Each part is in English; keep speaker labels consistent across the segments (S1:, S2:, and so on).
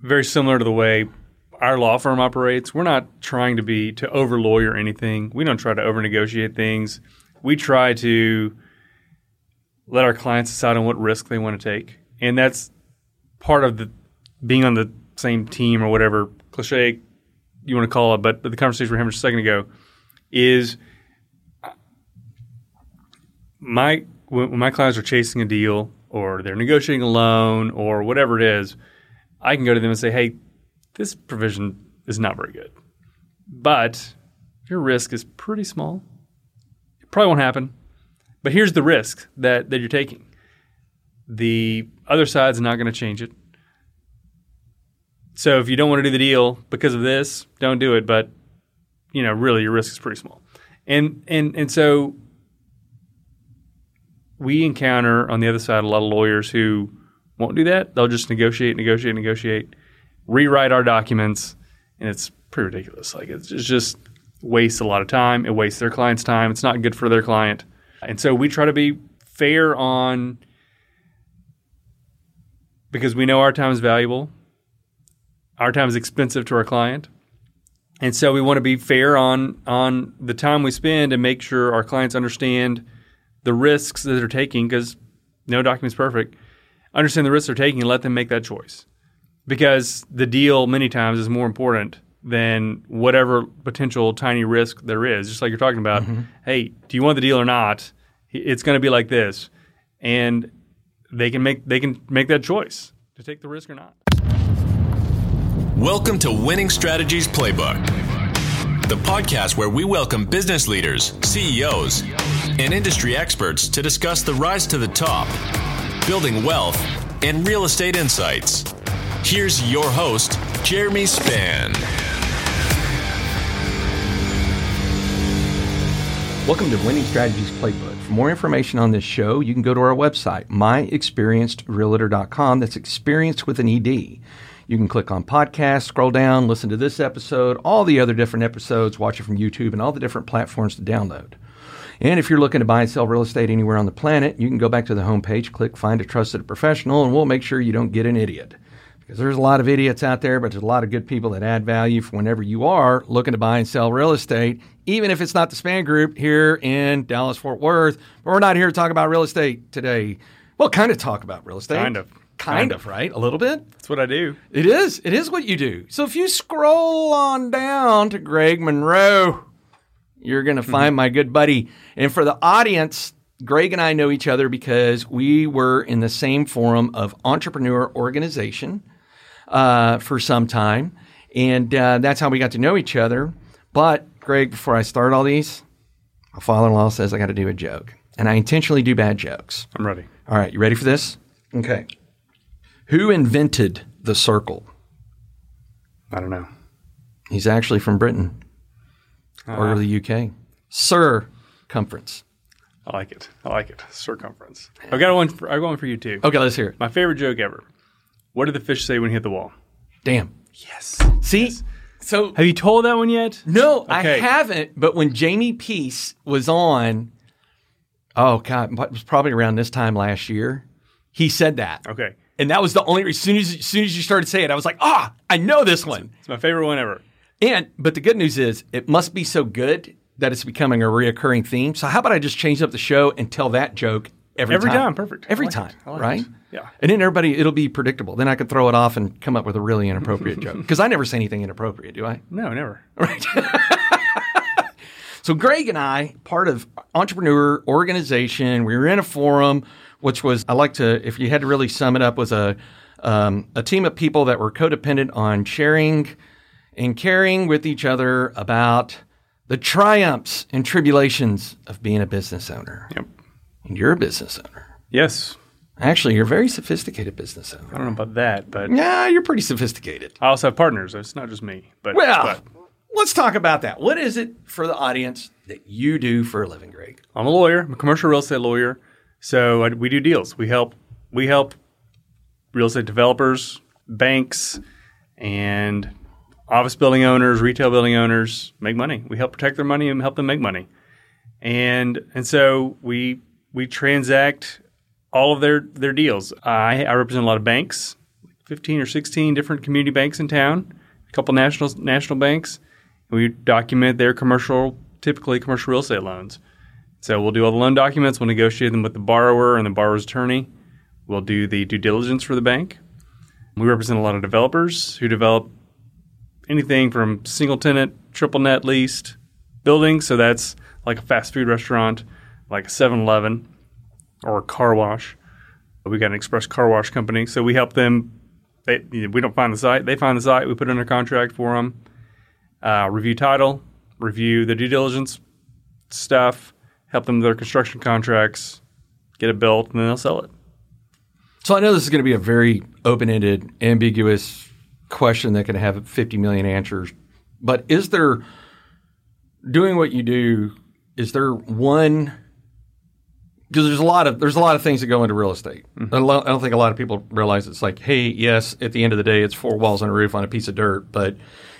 S1: very similar to the way our law firm operates. We're not trying to be to over lawyer anything. We don't try to over negotiate things. We try to let our clients decide on what risk they want to take, and that's part of the being on the same team or whatever cliche you want to call it. But, but the conversation we were having just a second ago is my when my clients are chasing a deal or they're negotiating a loan or whatever it is, I can go to them and say, "Hey, this provision is not very good, but your risk is pretty small. It probably won't happen, but here's the risk that that you're taking. The other side's not going to change it. So if you don't want to do the deal because of this, don't do it. But you know, really, your risk is pretty small. And and and so we encounter on the other side a lot of lawyers who won't do that. They'll just negotiate, negotiate, negotiate, rewrite our documents, and it's pretty ridiculous. Like it's just, wastes a lot of time. It wastes their client's time. It's not good for their client. And so we try to be fair on because we know our time is valuable. Our time is expensive to our client. And so we want to be fair on on the time we spend and make sure our clients understand the risks that they're taking because no document's perfect. Understand the risks they're taking and let them make that choice. Because the deal many times is more important than whatever potential tiny risk there is. Just like you're talking about,
S2: Mm-hmm.
S1: hey, do you want the deal or not? It's going to be like this. And they can make they can make that choice to take the risk or not.
S3: Welcome to Winning Strategies Playbook, the podcast where we welcome business leaders, CEOs, and industry experts to discuss the rise to the top, building wealth, and real estate insights. Here's your host, Jeremy Span.
S2: Welcome to Winning Strategies Playbook. For more information on this show, you can go to our website, myexperiencedrealtor.com. That's experienced with an ED. You can click on podcast, scroll down, listen to this episode, all the other different episodes, watch it from YouTube, and all the different platforms to download. And if you're looking to buy and sell real estate anywhere on the planet, you can go back to the homepage, click Find a Trusted Professional, and we'll make sure you don't get an idiot. Because there's a lot of idiots out there, but there's a lot of good people that add value for whenever you are looking to buy and sell real estate, even if it's not the Span Group here in Dallas, Fort Worth. But we're not here to talk about real estate today. Well, kind of talk about real estate.
S1: Kind of.
S2: Kind,
S1: Kind
S2: of, right? A little bit?
S1: That's what I do.
S2: It is. It is what you do. So if you scroll on down to Greg Monroe, you're going to find my good buddy. And for the audience, Greg and I know each other because we were in the same forum of entrepreneur organization uh, for some time. And uh, that's how we got to know each other. But, Greg, before I start all these, my father in law says I got to do a joke. And I intentionally do bad jokes.
S1: I'm ready.
S2: All right, you ready for this? Okay. Who invented the circle?
S1: I don't know.
S2: He's actually from Britain or the UK. Sir circumference.
S1: I like it. I like it. Circumference. I've got one. For, I've got one for you too.
S2: Okay, let's hear it.
S1: My favorite joke ever. What did the fish say when he hit the wall?
S2: Damn.
S1: Yes.
S2: See? So
S1: Have you told that one yet?
S2: no, I haven't. But when Jamie Peace was on, oh god, it was probably around this time last year. He said that,
S1: Okay.
S2: and that was the only. As soon as, as soon as you started saying it, I was like, ah, I know this one.
S1: It's my favorite one ever.
S2: And but the good news is it must be so good that it's becoming a reoccurring theme. So how about I just change up the show and tell that joke every, time?
S1: Every time, perfect.
S2: Every
S1: like
S2: time,
S1: like
S2: right?
S1: it. Yeah.
S2: And then everybody, it'll be predictable. Then I can throw it off and come up with a really inappropriate joke because I never say anything inappropriate, do I?
S1: No, never.
S2: Right. so Greg and I, part of entrepreneur organization, we were in a forum, which was I like to, if you had to really sum it up, was a um, a team of people that were codependent on sharing and caring with each other about the triumphs and tribulations of being a business owner.
S1: Yep.
S2: And you're a business owner.
S1: Yes.
S2: Actually, you're a very sophisticated business owner.
S1: I don't know about that, but
S2: Yeah, you're pretty sophisticated.
S1: I also have partners. It's not just me. But
S2: Well,
S1: but
S2: let's talk about that. What is it for the audience that you do for a living, Greg?
S1: I'm a lawyer. I'm a commercial real estate lawyer. So I, we do deals. We help. We help real estate developers, banks, and office building owners, retail building owners make money. We help protect their money and help them make money. And and so we we transact all of their their deals. I, I represent a lot of banks, 15 or 16 different community banks in town, a couple national national banks. We document their commercial, typically commercial real estate loans. So we'll do all the loan documents. We'll negotiate them with the borrower and the borrower's attorney. We'll do the due diligence for the bank. We represent a lot of developers who develop anything from single tenant, triple net leased buildings. So that's like a fast food restaurant, like a 7 Eleven or a car wash. We got an express car wash company. So we help them. They, we don't find the site, they find the site. We put under contract for them, uh, review title, review the due diligence stuff, help them with their construction contracts, get it built, and then they'll sell it.
S2: So I know this is going to be a very open-ended, ambiguous question that can have 50 million answers. But is there doing what you do? Is there one? Because there's a lot of there's a lot of things that go into real estate.
S1: Mm-hmm.
S2: I lo- I don't think a lot of people realize it's like, hey, yes, at the end of the day, it's four walls and a roof on a piece of dirt, but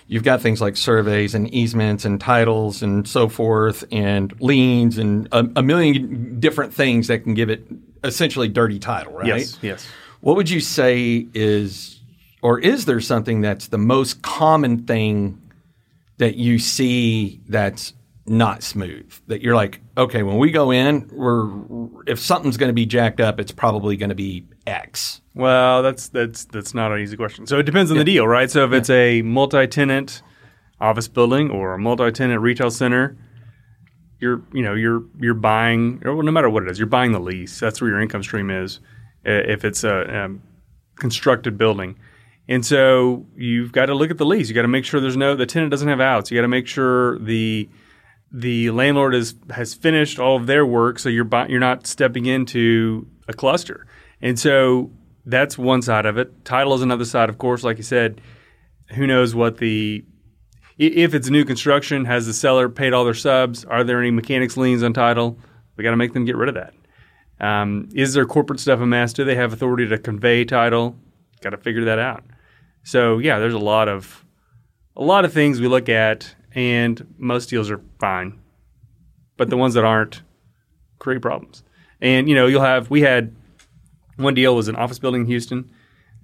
S2: you've got things like surveys and easements and titles and so forth, and liens and a, a million different things that can give it essentially dirty title, right?
S1: Yes, yes.
S2: What would you say is, or is there something that's the most common thing that you see that's not smooth? That you're like, okay, when we go in, we're if something's going to be jacked up, it's probably going to be X.
S1: Well, that's that's that's not an easy question. So it depends on the deal, right? So if it's a multi-tenant office building or a multi-tenant retail center, you're you know you're you're buying or no matter what it is, you're buying the lease. That's where your income stream is. If it's a um, constructed building, and so you've got to look at the lease. You got to make sure there's no the tenant doesn't have outs. You got to make sure the the landlord is has finished all of their work, so you're buy, you're not stepping into a cluster. And so that's one side of it. Title is another side, of course. Like you said, who knows what the if it's new construction, has the seller paid all their subs? Are there any mechanics liens on title? We got to make them get rid of that. Um, is there corporate stuff amassed? Do they have authority to convey title? Got to figure that out. So yeah, there's a lot of a lot of things we look at, and most deals are fine, but the ones that aren't create problems. And you know, you'll have we had one deal was an office building in Houston.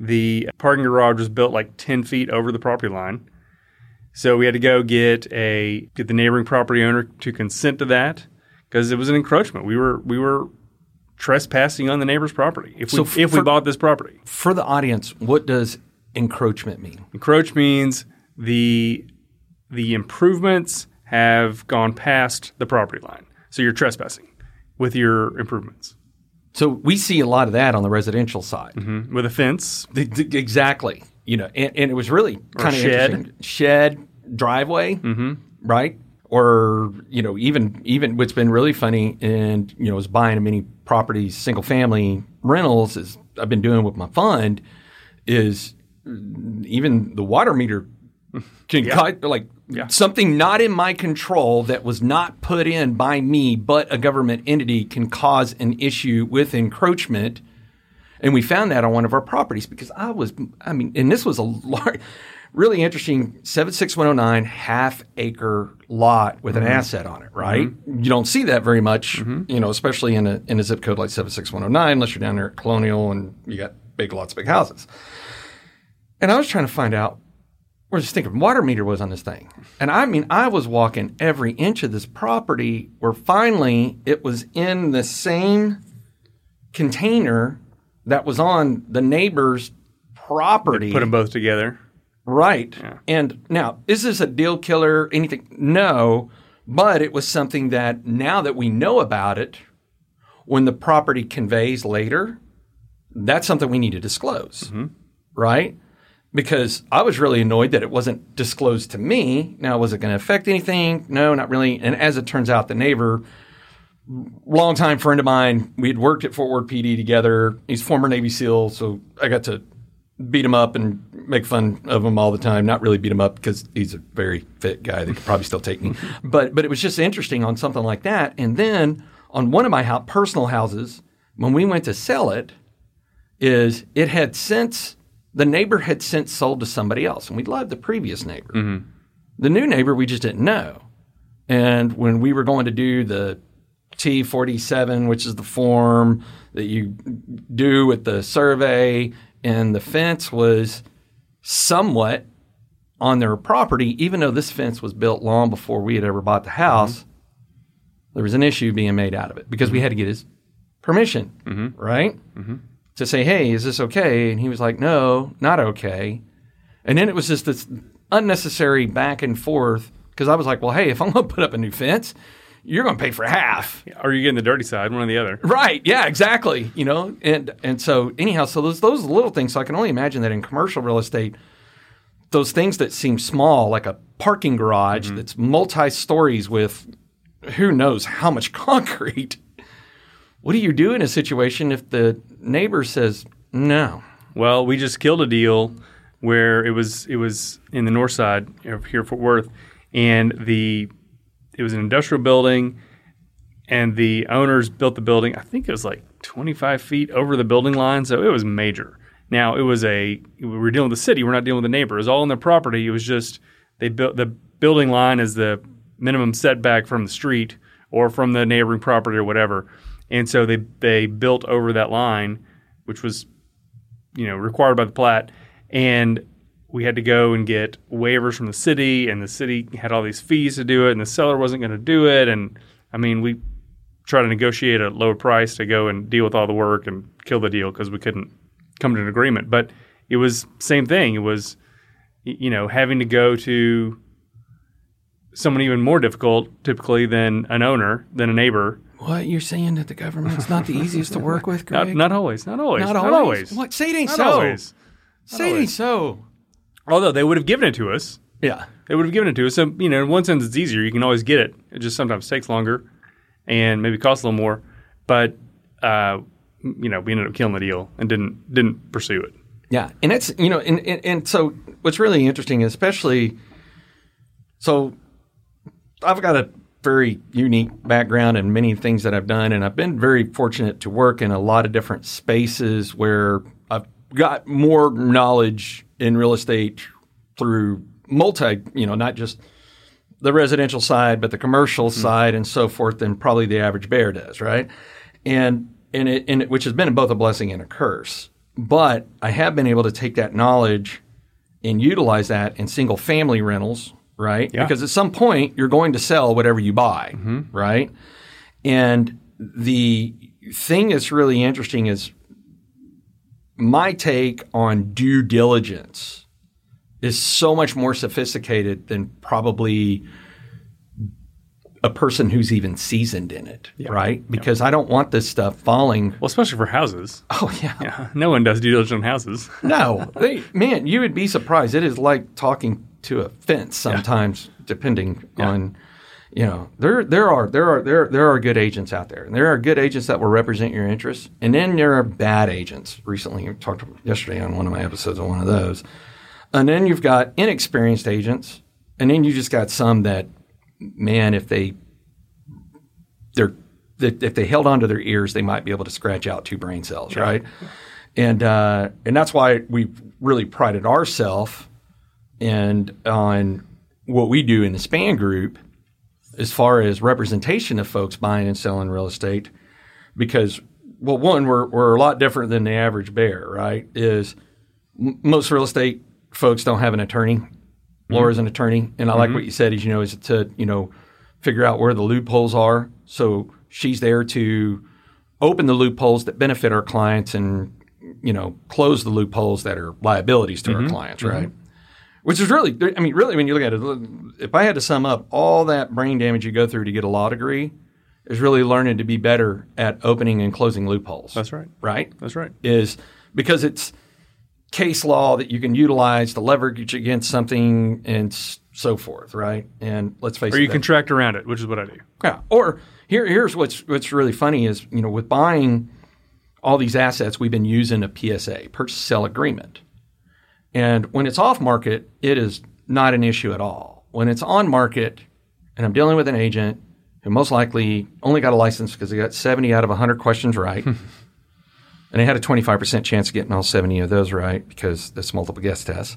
S1: The parking garage was built like ten feet over the property line, so we had to go get a get the neighboring property owner to consent to that because it was an encroachment. We were we were trespassing on the neighbor's property if we
S2: So
S1: if we
S2: for-
S1: bought this property.
S2: For the audience, what does encroachment mean?
S1: Encroach means the the improvements have gone past the property line. So you're trespassing with your improvements.
S2: So we see a lot of that on the residential side. Mm-hmm.
S1: With a fence,
S2: The- the- exactly. You know, and, and it was really kind of
S1: shed.
S2: interesting. Shed, driveway, mm-hmm. right? Or you know, even even what's been really funny, and you know, is buying many properties, single family rentals, is I've been doing with my fund, is even the water meter can cut like
S1: Yeah.
S2: something not in my control that was not put in by me, but a government entity can cause an issue with encroachment. And we found that on one of our properties because I was, I mean, and this was a large, really interesting 76109 half acre lot with an mm-hmm. asset on it, right? Mm-hmm. You don't see that very much, mm-hmm. you know, especially in a, in a zip code like 76109, unless you're down there at Colonial and you got big lots of big houses. And I was trying to find out where this thinking water meter was on this thing. And I mean, I was walking every inch of this property where finally it was in the same container that was on the neighbor's property.
S1: put them both together.
S2: Right. And now, is this a deal killer? Anything? No. But it was something that now that we know about it, when the property conveys later, that's something we need to disclose. Mm-hmm. Right? Because I was really annoyed that it wasn't disclosed to me. Now, was it going to affect anything? No, not really. And as it turns out, the neighbor, longtime friend of mine, we had worked at Fort Worth PD together. He's former Navy SEAL, so I got to beat him up and make fun of him all the time. Not really beat him up because he's a very fit guy that could probably still take me. But but it was just interesting on something like that. And then on one of my personal houses, when we went to sell it, is it had since the neighbor had since sold to somebody else, and we loved the previous neighbor. Mm-hmm. The new neighbor we just didn't know. And when we were going to do the T47, which is the form that you do with the survey, and the fence was somewhat on their property, even though this fence was built long before we had ever bought the mm-hmm. house. There was an issue being made out of it because we mm-hmm. had to get his permission, right? To say, hey, is this okay? And he was like, no, not okay. And then it was just this unnecessary back and forth because I was like, well, hey, if I'm going to put up a new fence, you're going to pay for half.
S1: Or you getting the dirty side, one or the other.
S2: Right. Yeah, exactly. You know, and and so anyhow, so those those little things. So I can only imagine that in commercial real estate, those things that seem small, like a parking garage mm-hmm. that's multi stories with who knows how much concrete. What do you do in a situation if the neighbor says no?
S1: Well, we just killed a deal where it was it was in the north side of here Fort Worth, and the it was an industrial building, and the owners built the building. I think it was like 25 feet over the building line, so it was major. Now it was a we were dealing with the city. We're not dealing with the neighbor. It was all on their property. It was just they built the building line is the minimum setback from the street or from the neighboring property or whatever, and so they they built over that line, which was you know required by the plat, and we had to go and get waivers from the city, and the city had all these fees to do it, and the seller wasn't going to do it, and I mean we tried to negotiate a lower price to go and deal with all the work and kill the deal because we couldn't come to an agreement, but it was same thing. It was you know having to go to someone even more difficult typically than an owner than a neighbor.
S2: What you're saying that the government's not the easiest to work with,
S1: Not,
S2: Greg?
S1: not always. Not always.
S2: Not
S1: Not
S2: always.
S1: always.
S2: What? Say it ain't
S1: Not
S2: so.
S1: always.
S2: Say it ain't so.
S1: Although they would have given it to us.
S2: Yeah.
S1: They would have given it to us. So, you know, in one sense, it's easier. You can always get it. It just sometimes takes longer and maybe costs a little more. But, uh, you know, we ended up killing the deal and didn't didn't pursue it.
S2: Yeah, and it's you know, and, and and so what's really interesting, especially, so I've got a very unique background and many things that I've done, and I've been very fortunate to work in a lot of different spaces where I've got more knowledge in real estate through multi, you know, not just the residential side, but the commercial hmm. side and so forth than probably the average bear does, right? And and it, and it, which has been both a blessing and a curse. But I have been able to take that knowledge and utilize that in single family rentals, right?
S1: Yeah.
S2: Because at some point you're going to sell whatever you buy, mm-hmm. right? And the thing that's really interesting is my take on due diligence is so much more sophisticated than probably a person who's even seasoned in it, right? Because I don't want this stuff falling.
S1: Well, especially for houses.
S2: Oh yeah,
S1: Yeah, no one does due diligence on houses.
S2: no, they, man, you would be surprised. It is like talking to a fence sometimes, depending on, you know, there there are there are there there are good agents out there, and there are good agents that will represent your interests, and then there are bad agents. Recently, we talked yesterday on one of my episodes on one of those, and then you've got inexperienced agents, and then you just got some that, man, if they they're that if they held onto their ears, they might be able to scratch out two brain cells, right? And uh, and that's why we really prided ourselves and on what we do in the span group as far as representation of folks buying and selling real estate, because well, one we're we're a lot different than the average bear, right? Is m- most real estate folks don't have an attorney. Mm-hmm. Laura's an attorney, and I like mm-hmm. what you said. Is you know is to you know figure out where the loopholes are. So she's there to open the loopholes that benefit our clients and you know close the loopholes that are liabilities to our mm-hmm. clients, right? Which is really, I mean, really, when you look at it, if I had to sum up all that brain damage you go through to get a law degree, is really learning to be better at opening and closing loopholes.
S1: That's right.
S2: Right?
S1: That's right.
S2: Is because it's case law that you can utilize to leverage against something and so forth, right? And let's face
S1: Or
S2: it,
S1: Or
S2: you
S1: contract around it, which is what I do.
S2: yeah. Or here, here's what's what's really funny is you know with buying all these assets, we've been using a PSA, purchase sale agreement, and when it's off market, it is not an issue at all. When it's on market, and I'm dealing with an agent who most likely only got a license because they got 70 out of 100 questions right. Hmm. And they had a 25% chance of getting all 70 of those right because it's multiple guess tests.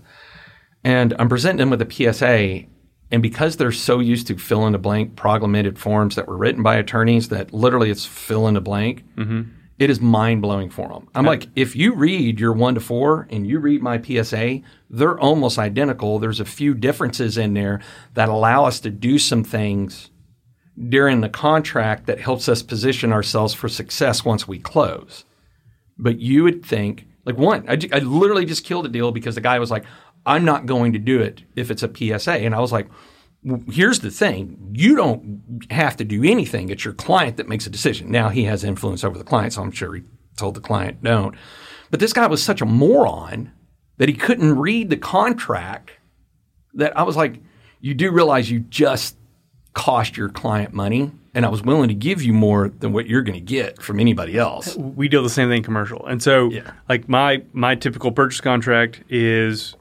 S2: And I'm presenting them with a PSA. And because they're so used to fill in the blank promulgated forms that were written by attorneys that literally it's fill in the blank, mm-hmm. It is mind blowing for them. I'm like, if you read your one to four and you read my PSA, they're almost identical. There's a few differences in there that allow us to do some things during the contract that helps us position ourselves for success once we close. But you would think, like one, I, I literally just killed a deal because the guy was like, I'm not going to do it if it's a PSA. And I was like, here's the thing you don't have to do anything. It's your client that makes a decision. Now he has influence over the client, so I'm sure he told the client don't. But this guy was such a moron that he couldn't read the contract that I was like, you do realize you just cost your client money. And I was willing to give you more than what you're going to get from anybody else.
S1: we deal the same thing commercial. And so,
S2: Yeah.
S1: like my my typical purchase contract is,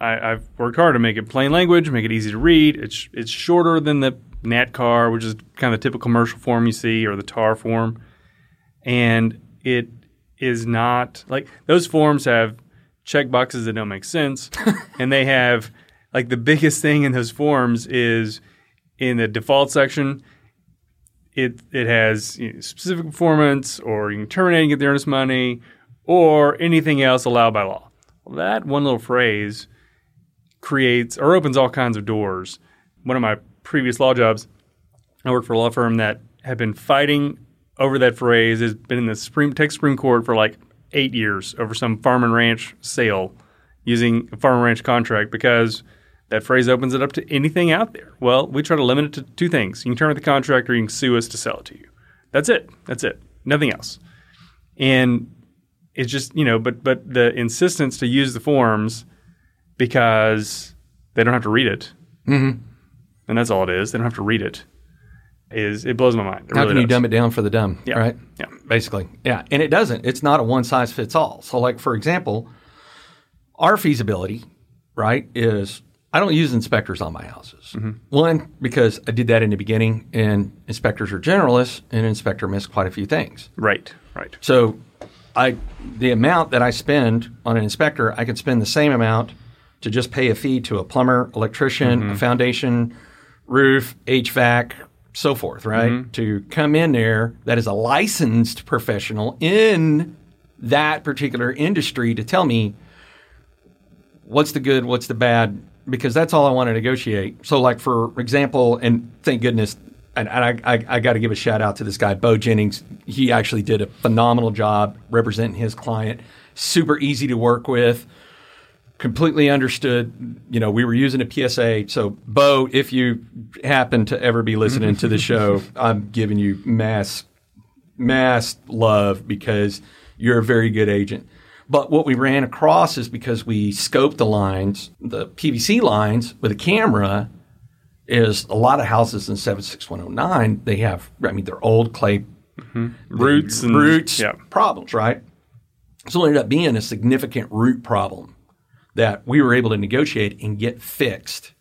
S1: I, I've worked hard to make it plain language, make it easy to read. It's it's shorter than the NTCAR, which is kind of the typical commercial form you see, or the TAR form, and it is not like those forms have check boxes that don't make sense, and they have like the biggest thing in those forms is in the default section it it has you know, specific performance, or you can terminate and get the earnest money, or anything else allowed by law. Well, that one little phrase creates or opens all kinds of doors. One of my previous law jobs, I worked for a law firm that had been fighting over that phrase. Has been in the Supreme Texas Supreme Court for like eight years over some farm and ranch sale using a farm and ranch contract because that phrase opens it up to anything out there. Well, we try to limit it to two things. You can terminate the contract or you can sue us to sell it to you. That's it. That's it. Nothing else. And it's just, you know, but but the insistence to use the forms because they don't have to read it. Mm-hmm. And that's all it is. They don't have to read it. Is it blows my mind. It
S2: How
S1: really
S2: can you
S1: does.
S2: dumb it down for the dumb?
S1: Yeah.
S2: Right?
S1: Yeah.
S2: Basically. Yeah. And it doesn't. It's not a one size fits all. So, like, for example, our feasibility, right, is I don't use inspectors on my houses.
S1: Mm-hmm.
S2: One, because I did that in the beginning, and inspectors are generalists, and an inspector missed quite a few things.
S1: Right. Right.
S2: So, I the amount that I spend on an inspector, I can spend the same amount to just pay a fee to a plumber, electrician,
S1: Mm-hmm.
S2: a foundation, roof, HVAC, so forth, right?
S1: Mm-hmm.
S2: To come in there that is a licensed professional in that particular industry to tell me what's the good, what's the bad, because that's all I want to negotiate. So, like for example, and thank goodness, and, and I, I, I got to give a shout out to this guy, Bo Jennings. He actually did a phenomenal job representing his client. Super easy to work with. Completely understood. You know, we were using a PSA. So, Bo, if you happen to ever be listening to the show, I'm giving you mass mass love because you're a very good agent. But what we ran across is because we scoped the lines, the PVC lines with a camera, is a lot of houses in 76109, they have, I mean, they're old clay mm-hmm.
S1: Roots and
S2: roots
S1: Yeah.
S2: problems, right? So it ended up being a significant root problem that we were able to negotiate and get fixed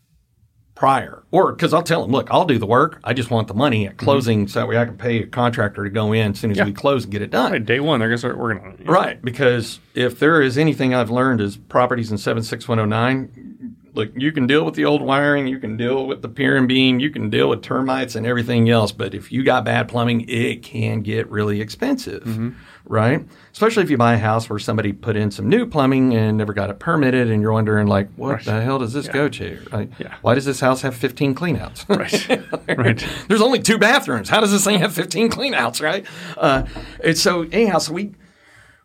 S2: prior. Or because I'll tell them, look, I'll do the work. I just want the money at mm-hmm. closing so that way I can pay a contractor to go in as soon as we close and get it done.
S1: Right, day one, they're gonna start working on it.
S2: Right, because if there is anything I've learned is properties in 76109, look, you can deal with the old wiring, you can deal with the pier and beam, you can deal with termites and everything else, but if you got bad plumbing, it can get really expensive, mm-hmm. Right? Especially if you buy a house where somebody put in some new plumbing and never got it permitted and you're wondering like, what
S1: Right.
S2: the hell does this go to? Like,
S1: Yeah.
S2: Why does this house have 15 cleanouts?
S1: Right. right.
S2: There's only two bathrooms. How does this thing have 15 cleanouts, right? Uh, and so anyhow, so we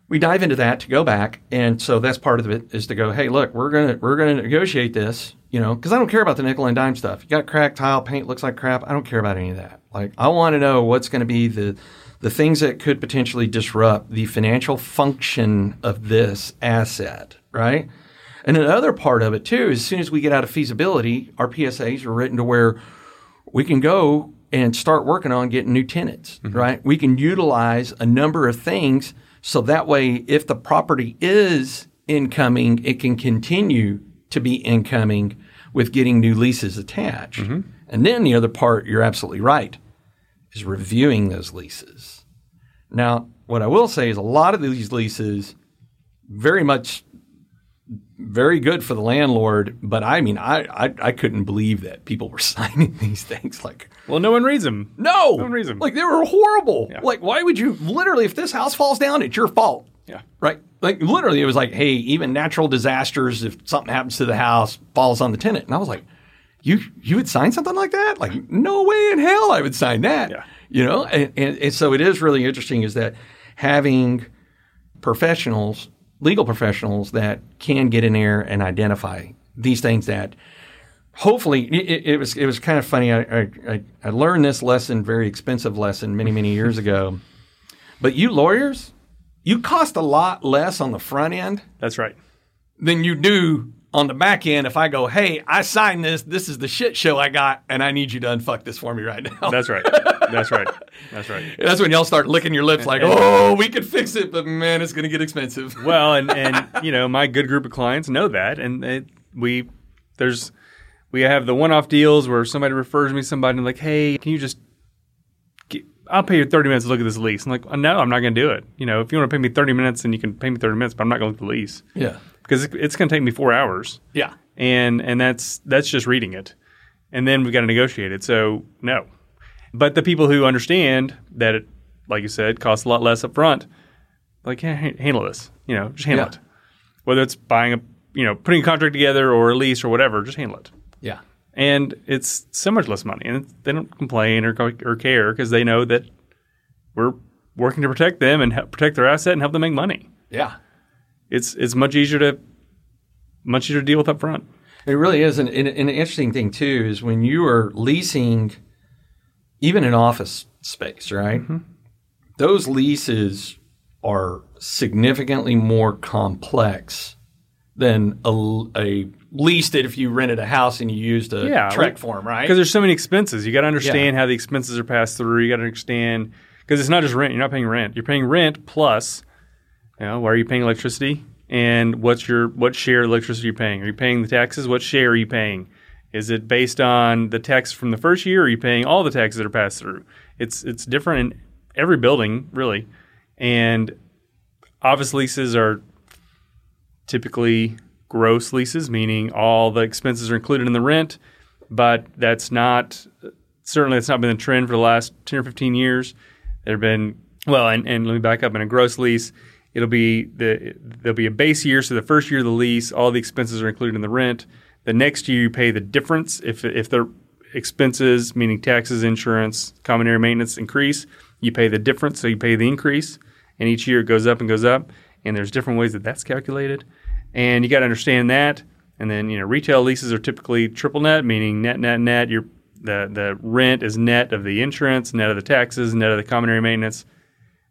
S2: we dive into that to go back, and so that's part of it is to go, hey, look, we're gonna we're gonna negotiate this, you know, because I don't care about the nickel and dime stuff. You got cracked tile, paint looks like crap. I don't care about any of that. Like I want to know what's going to be the the things that could potentially disrupt the financial function of this asset, right? And another part of it too, as soon as we get out of feasibility, our PSAs are written to where we can go and start working on getting new tenants, mm-hmm. right? We can utilize a number of things so that way, if the property is incoming, it can continue to be incoming with getting new leases attached. Mm-hmm. And then the other part, you're absolutely right, is reviewing those leases. Now, what I will say is a lot of these leases very much very good for the landlord. But I mean, I, I I couldn't believe that people were signing these things. Like,
S1: Well, no one reads them.
S2: no,
S1: No reason.
S2: Like they were horrible.
S1: Yeah.
S2: Like, why would you? Literally, if this house falls down, it's your fault.
S1: Yeah.
S2: Right. Like literally, it was like, hey, even natural disasters, if something happens to the house, falls on the tenant. And I was like, you you would sign something like that? Like, no way in hell I would sign that.
S1: Yeah.
S2: You know, and, and, and so it is really interesting is that having professionals, legal professionals that can get in there and identify these things that hopefully it, it was it was kind of funny. I, I I learned this lesson, very expensive lesson, many many years ago. But you lawyers, you cost a lot less on the front end
S1: That's right.
S2: than you do on the back end. If I go, hey, I signed this. This is the shit show I got, and I need you to unfuck this for me right now.
S1: That's right. That's right. That's right.
S2: That's when y'all start licking your lips like, oh, we could fix it, but man, it's going to get expensive.
S1: Well, and and you know, my good group of clients know that, and it, we there's we have the one-off deals where somebody refers me to somebody and like, hey, can you just get, I'll pay you 30 minutes to look at this lease. I'm like, no, I'm not going to do it. You know, if you want to pay me 30 minutes, then you can pay me 30 minutes, but I'm not going to look at the lease
S2: Yeah.
S1: Because it's going to take me four hours,
S2: Yeah.
S1: and and that's that's just reading it, and then we've got to negotiate it. So no, but the people who understand that it, like you said, costs a lot less up front, like yeah, ha- handle this. You know, just handle
S2: Yeah.
S1: it. Whether it's buying a, you know, putting a contract together or a lease or whatever, just handle it.
S2: Yeah.
S1: And it's so much less money, and they don't complain or or care because they know that we're working to protect them and help protect their asset and help them make money.
S2: Yeah.
S1: It's it's much easier to much easier to deal with up front.
S2: It really is. And, and, and an interesting thing, too, is when you are leasing even an office space, right? Mm-hmm. Those leases are significantly more complex than a, a lease that if you rented a house and you used a
S1: Yeah, like-
S2: form, right?
S1: Because there's so many expenses. You got to understand
S2: Yeah.
S1: how the expenses are passed through. You got to understand because it's not just rent. You're not paying rent. You're paying rent plus, you know, why are you paying electricity? And what's your what share of electricity you're paying? Are you paying the taxes? What share are you paying? Is it based on the tax from the first year? Or are you paying all the taxes that are passed through? It's it's different in every building, really. And office leases are typically gross leases, meaning all the expenses are included in the rent, but that's not certainly it's not been the trend for the last 10 or 15 years. There have been well, and, and let me back up in a gross lease, it'll be the there'll be a base year, so the first year of the lease, all the expenses are included in the rent. The next year you pay the difference if if the expenses, meaning taxes, insurance, common area maintenance increase, you pay the difference, so you pay the increase, and each year it goes up and goes up, and there's different ways that that's calculated, and you got to understand that. And then you know retail leases are typically triple net, meaning net net net. Your the the rent is net of the insurance, net of the taxes, net of the common area maintenance.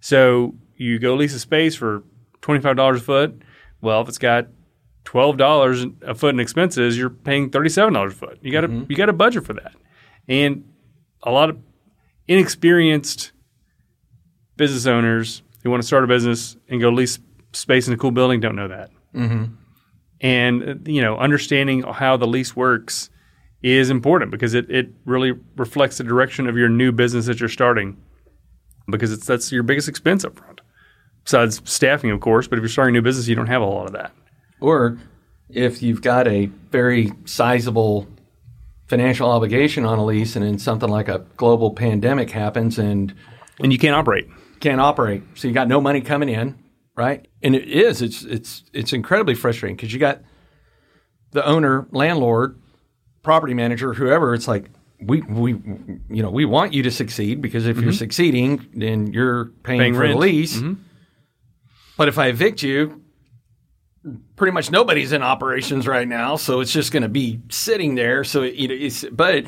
S1: So you go lease a space for twenty five dollars a foot. Well, if it's got twelve dollars a foot in expenses, you're paying thirty seven dollars a foot. You got to you got to budget for that, and a lot of inexperienced business owners who want to start a business and go lease space in a cool building don't know that. And uh, you know, understanding how the lease works is important because it, it really reflects the direction of your new business that you're starting. Because it's that's your biggest expense up front. Besides staffing, of course, but if you're starting a new business, you don't have a lot of that.
S2: Or if you've got a very sizable financial obligation on a lease and then something like a global pandemic happens and
S1: And you can't operate.
S2: can't operate. So you got no money coming in, right? And it is. It's it's it's incredibly frustrating because you got the owner, landlord, property manager, whoever. It's like we we you know we want you to succeed because if you're mm-hmm. succeeding, then you're paying,
S1: Paying
S2: for
S1: rent.
S2: the lease. Mm-hmm. But if I evict you, pretty much nobody's in operations right now, so it's just going to be sitting there. So it, it's but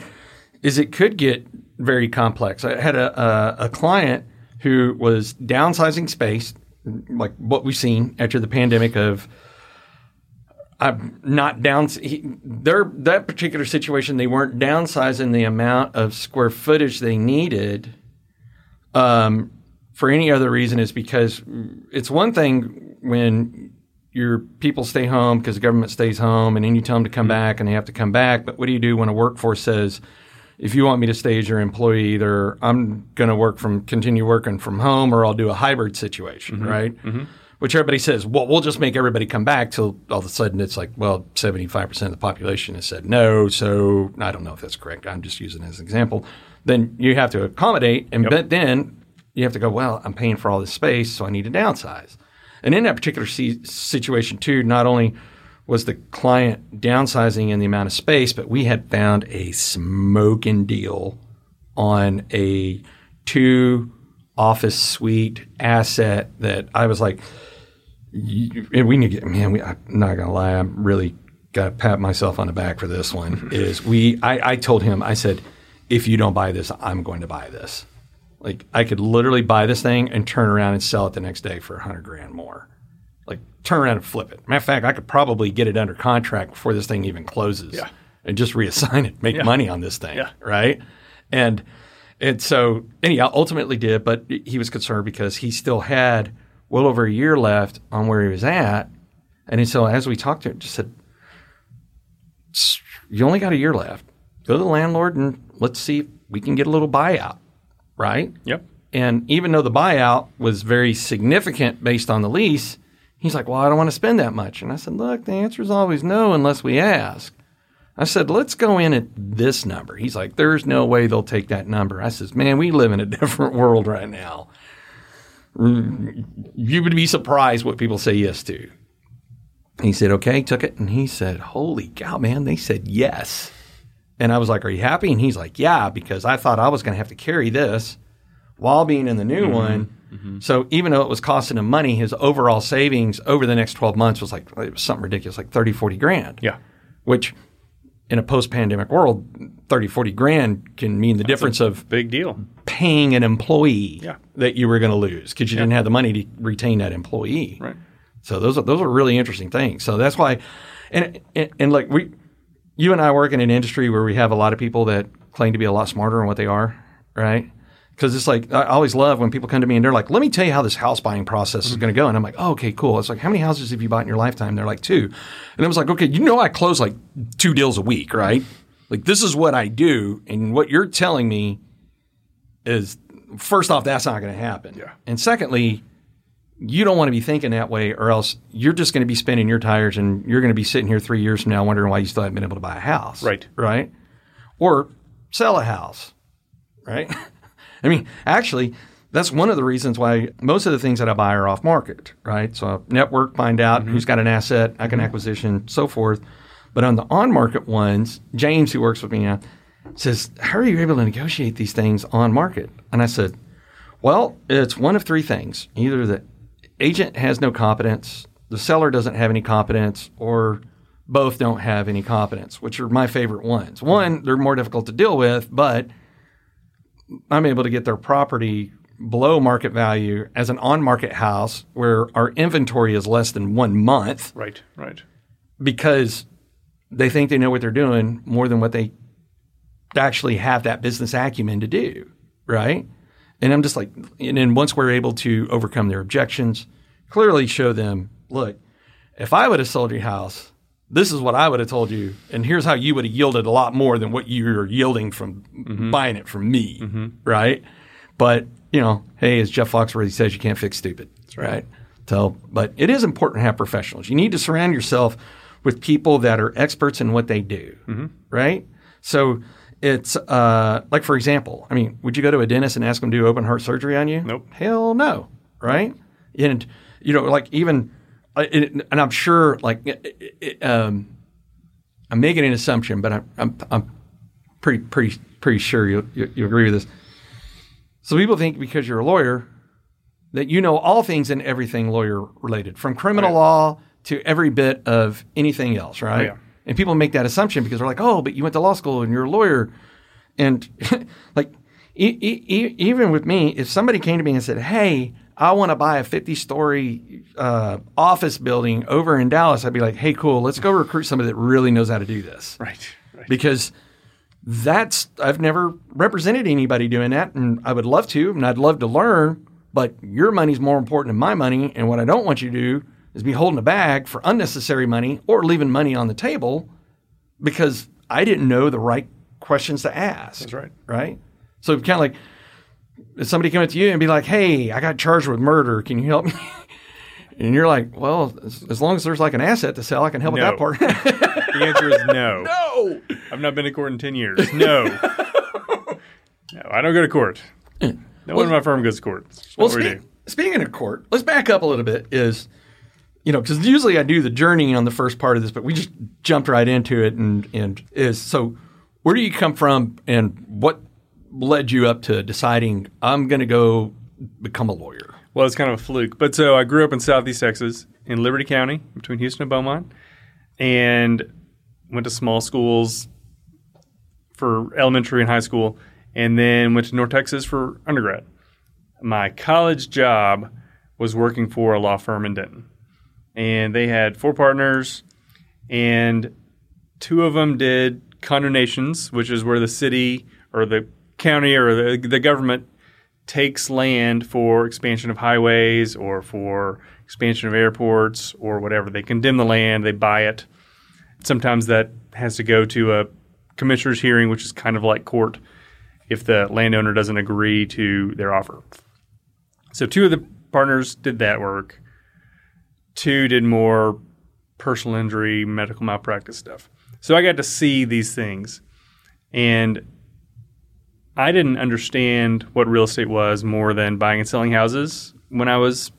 S2: is it could get very complex. I had a, a a client who was downsizing space, like what we've seen after the pandemic of. I'm not down. He, their that particular situation, they weren't downsizing the amount of square footage they needed. Um, for any other reason is because it's one thing when your people stay home because the government stays home and then you tell them to come mm-hmm. back and they have to come back. But what do you do when a workforce says, if you want me to stay as your employee, either I'm going to work from continue working from home or I'll do a hybrid situation, mm-hmm. right? Mm-hmm. which everybody says, well, we'll just make everybody come back till all of a sudden it's like, well, 75% of the population has said no. So I don't know if that's correct. I'm just using it as an example. Then you have to accommodate. And but then you have to go, well, I'm paying for all this space, so I need to downsize. And in that particular si- situation, too, not only was the client downsizing in the amount of space, but we had found a smoking deal on a two office suite asset that I was like, we need to get, man, we, I'm not going to lie, I'm really got to pat myself on the back for this one. is we, I, I told him, I said, if you don't buy this, I'm going to buy this. Like I could literally buy this thing and turn around and sell it the next day for a hundred grand more. Like turn around and flip it. Matter of fact, I could probably get it under contract before this thing even closes.
S1: Yeah.
S2: And just reassign it, make
S1: Yeah.
S2: money on this thing.
S1: Yeah.
S2: Right. And and so anyhow, ultimately did, but he was concerned because he still had well over a year left on where he was at. And so as we talked to him, just said, you only got a year left. Go to the landlord and let's see if we can get a little buyout. Right.
S1: Yep.
S2: And even though the buyout was very significant based on the lease, he's like, Well, I don't want to spend that much. And I said, Look, the answer is always no unless we ask. I said, Let's go in at this number. He's like, There's no way they'll take that number. I says, Man, we live in a different world right now. You would be surprised what people say yes to. He said, Okay, took it. And he said, Holy cow, man, they said yes. And I was like, Are you happy? And he's like, Yeah, because I thought I was going to have to carry this while being in the new mm-hmm. one. Mm-hmm. So even though it was costing him money, his overall savings over the next 12 months was like, it was something ridiculous, like 30, 40 grand.
S1: Yeah.
S2: Which in a post pandemic world, 30, 40 grand can mean the difference of
S1: Big deal.
S2: paying an employee
S1: Yeah.
S2: that you were going to lose because you didn't have the money to retain that employee.
S1: Right.
S2: So those are those are really interesting things. So that's why, and and, and like we, you and I work in an industry where we have a lot of people that claim to be a lot smarter than what they are, right? Because it's like I always love when people come to me and they're like, "Let me tell you how this house buying process is going to go," and I'm like, oh, "Okay, cool." It's like, "How many houses have you bought in your lifetime?" They're like, two, and I was like, "Okay, you know, I close like two deals a week, right? Like this is what I do, and what you're telling me is first off, that's not going to happen.
S1: Yeah.
S2: And secondly, you don't want to be thinking that way, or else you're just going to be spinning your tires and you're going to be sitting here three years from now wondering why you still haven't been able to buy a house.
S1: Right.
S2: Right. Or sell a house. Right. I mean, actually, that's one of the reasons why most of the things that I buy are off market. Right. So I network, find out mm-hmm. who's got an asset, I can mm-hmm. acquisition, so forth. But on the on market ones, James, who works with me now, says, How are you able to negotiate these things on market? And I said, Well, it's one of three things. Either the agent has no competence, the seller doesn't have any competence, or both don't have any competence, which are my favorite ones. One, they're more difficult to deal with, but I'm able to get their property below market value as an on market house where our inventory is less than one month
S1: Right. Right.
S2: because they think they know what they're doing more than what they actually have that business acumen to do, right? And I'm just like, and then once we're able to overcome their objections, clearly show them, look, if I would have sold your house, this is what I would have told you, and here's how you would have yielded a lot more than what you're yielding from mm-hmm. buying it from me, mm-hmm. right? But you know, hey, as Jeff Foxworthy says, you can't fix stupid, right. So, but it is important to have professionals. You need to surround yourself with people that are experts in what they do, mm-hmm. right? So it's uh, like, for example, I mean, would you go to a dentist and ask them to do open heart surgery on you?
S1: Nope.
S2: Hell no, right? And you know, like even, uh, and I'm sure, like, um, I'm making an assumption, but I'm I'm, I'm pretty pretty pretty sure you you you agree with this. So people think because you're a lawyer that you know all things and everything lawyer related, from criminal
S1: Right.
S2: law to every bit of anything else, right?
S1: yeah.
S2: And people make that assumption because they're like, "Oh, but you went to law school and you're a lawyer," and like e- e- even with me, if somebody came to me and said, "Hey," I want to buy a 50 story uh, office building over in Dallas. I'd be like, hey, cool, let's go recruit somebody that really knows how to do this
S1: Right. Right.
S2: because that's I've never represented anybody doing that, and I would love to, and I'd love to learn. But your money's more important than my money, and what I don't want you to do is be holding a bag for unnecessary money or leaving money on the table because I didn't know the right questions to ask.
S1: That's right.
S2: Right. So kind of like if somebody came up to you and be like, "Hey, I got charged with murder. Can you help me?" And you're like, well, as, as long as there's like an asset to sell, I can help
S1: No.
S2: with that part.
S1: The answer is no.
S2: no.
S1: I've not been to court in 10 years. No. no, I don't go to court. No one in my firm goes to court. That's
S2: Well,
S1: what we do.
S2: speaking of court, let's back up a little bit. Is you know, because usually I do the journey on the first part of this, but we just jumped right into it. And and is so, where do you come from, and what led you up to deciding I'm going to go become a lawyer?
S1: Well, it's kind of a fluke. But so I grew up in Southeast Texas in Liberty County between Houston and Beaumont and went to small schools for elementary and high school and then went to North Texas for undergrad. My college job was working for a law firm in Denton. And they had four partners and two of them did condemnations, which is where the city or the county or the, the government takes land for expansion of highways or for expansion of airports or whatever. They condemn the land, they buy it. Sometimes that has to go to a commissioner's hearing, which is kind of like court if the landowner doesn't agree to their offer. So two of the partners did that work. Two did more personal injury, medical malpractice stuff. So I got to see these things. And I didn't understand what real estate was more than buying and selling houses when I was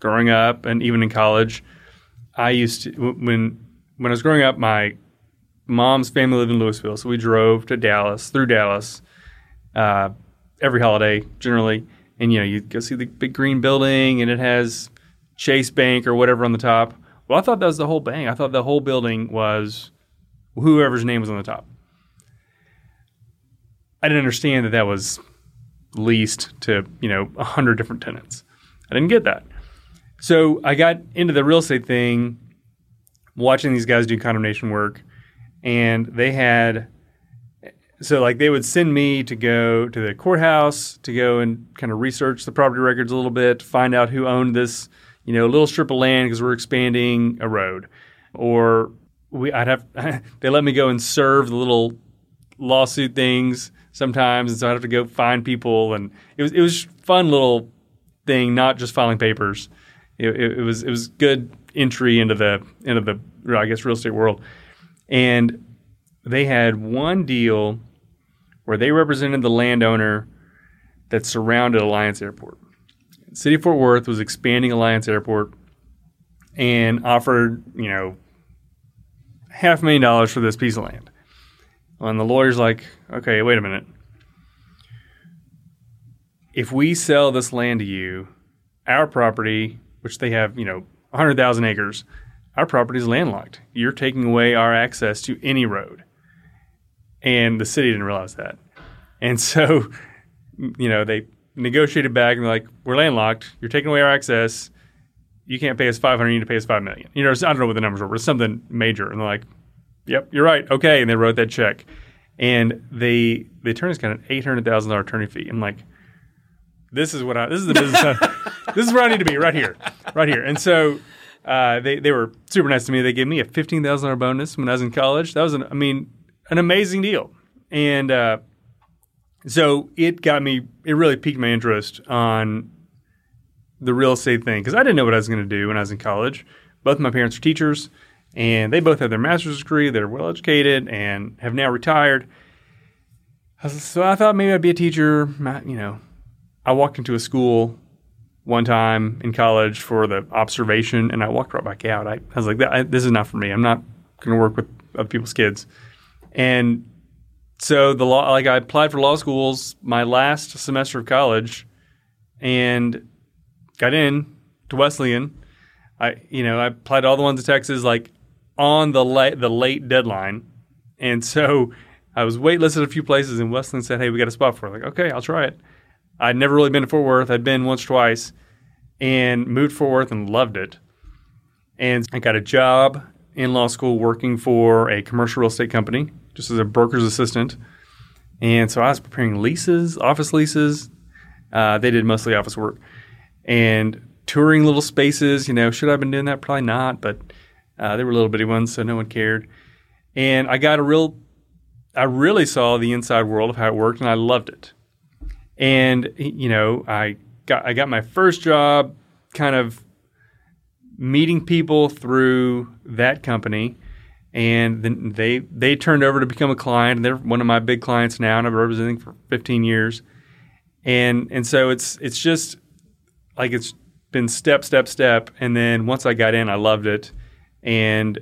S1: growing up and even in college. I used to when when I was growing up, my mom's family lived in Louisville, so we drove to Dallas through Dallas uh, every holiday generally, and you know you go see the big green building and it has Chase Bank or whatever on the top. Well, I thought that was the whole bank. I thought the whole building was whoever's name was on the top. I didn't understand that that was leased to you know a hundred different tenants. I didn't get that. So I got into the real estate thing, watching these guys do condemnation work, and they had so like they would send me to go to the courthouse to go and kind of research the property records a little bit, find out who owned this you know a little strip of land because we're expanding a road, or we I'd have they let me go and serve the little lawsuit things sometimes, and so I'd have to go find people, and it was it was fun little thing, not just filing papers. It, it, it was it was good entry into the into the I guess real estate world, and they had one deal where they represented the landowner that surrounded Alliance Airport. City of Fort Worth was expanding Alliance Airport and offered you know half a million dollars for this piece of land. And the lawyer's like, okay, wait a minute. If we sell this land to you, our property, which they have, you know, 100,000 acres, our property is landlocked. You're taking away our access to any road. And the city didn't realize that. And so, you know, they negotiated back and like, we're landlocked. You're taking away our access. You can't pay us 500. You need to pay us 5 million. You know, I don't know what the numbers were, but it's something major. And they're like, yep, you're right. Okay. And they wrote that check. And they, the attorney's got an $800,000 attorney fee. I'm like, this is what I, this is the business. I, this is where I need to be right here, right here. And so, uh, they, they were super nice to me. They gave me a $15,000 bonus when I was in college. That was an, I mean, an amazing deal. And, uh, so it got me, it really piqued my interest on the real estate thing because I didn't know what I was going to do when I was in college. Both my parents are teachers and they both have their master's degree. They're well educated and have now retired. So I thought maybe I'd be a teacher. You know, I walked into a school one time in college for the observation and I walked right back out. I, I was like, this is not for me. I'm not going to work with other people's kids. And so the law, like I applied for law schools my last semester of college, and got in to Wesleyan. I, you know, I applied to all the ones in Texas, like on the late the late deadline, and so I was waitlisted a few places, and Wesleyan said, "Hey, we got a spot for it." Like, okay, I'll try it. I'd never really been to Fort Worth. I'd been once, twice, and moved Fort Worth and loved it. And I got a job in law school working for a commercial real estate company, just as a broker's assistant. And so I was preparing leases, office leases. Uh, they did mostly office work and touring little spaces. You know, should I have been doing that? Probably not, but uh, they were little bitty ones, so no one cared. And I got a real, I really saw the inside world of how it worked, and I loved it. And you know, I got I got my first job kind of meeting people through that company, and then they they turned over to become a client. And they're one of my big clients now, and I've been representing for 15 years. And and so it's it's just like it's been step step step, and then once I got in, I loved it, and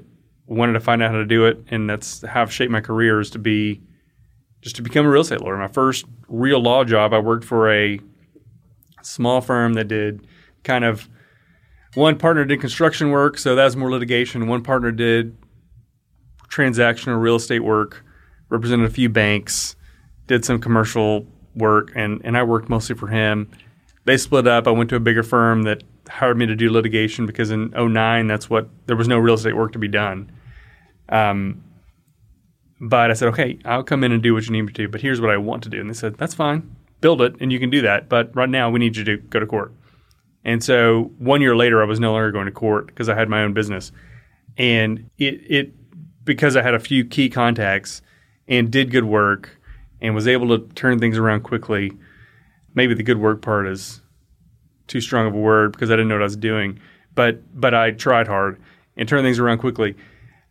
S1: wanted to find out how to do it, and that's how I've shaped my career is to be just to become a real estate lawyer. My first real law job, I worked for a small firm that did kind of one partner did construction work, so that was more litigation. One partner did transactional real estate work, represented a few banks, did some commercial work, and, and I worked mostly for him. They split up. I went to a bigger firm that hired me to do litigation because in 09, that's what there was no real estate work to be done. Um, but I said, okay, I'll come in and do what you need me to, but here's what I want to do. And they said, that's fine, build it, and you can do that. But right now, we need you to go to court. And so one year later, I was no longer going to court because I had my own business. And it, it because I had a few key contacts and did good work and was able to turn things around quickly. Maybe the good work part is too strong of a word because I didn't know what I was doing, but but I tried hard and turned things around quickly.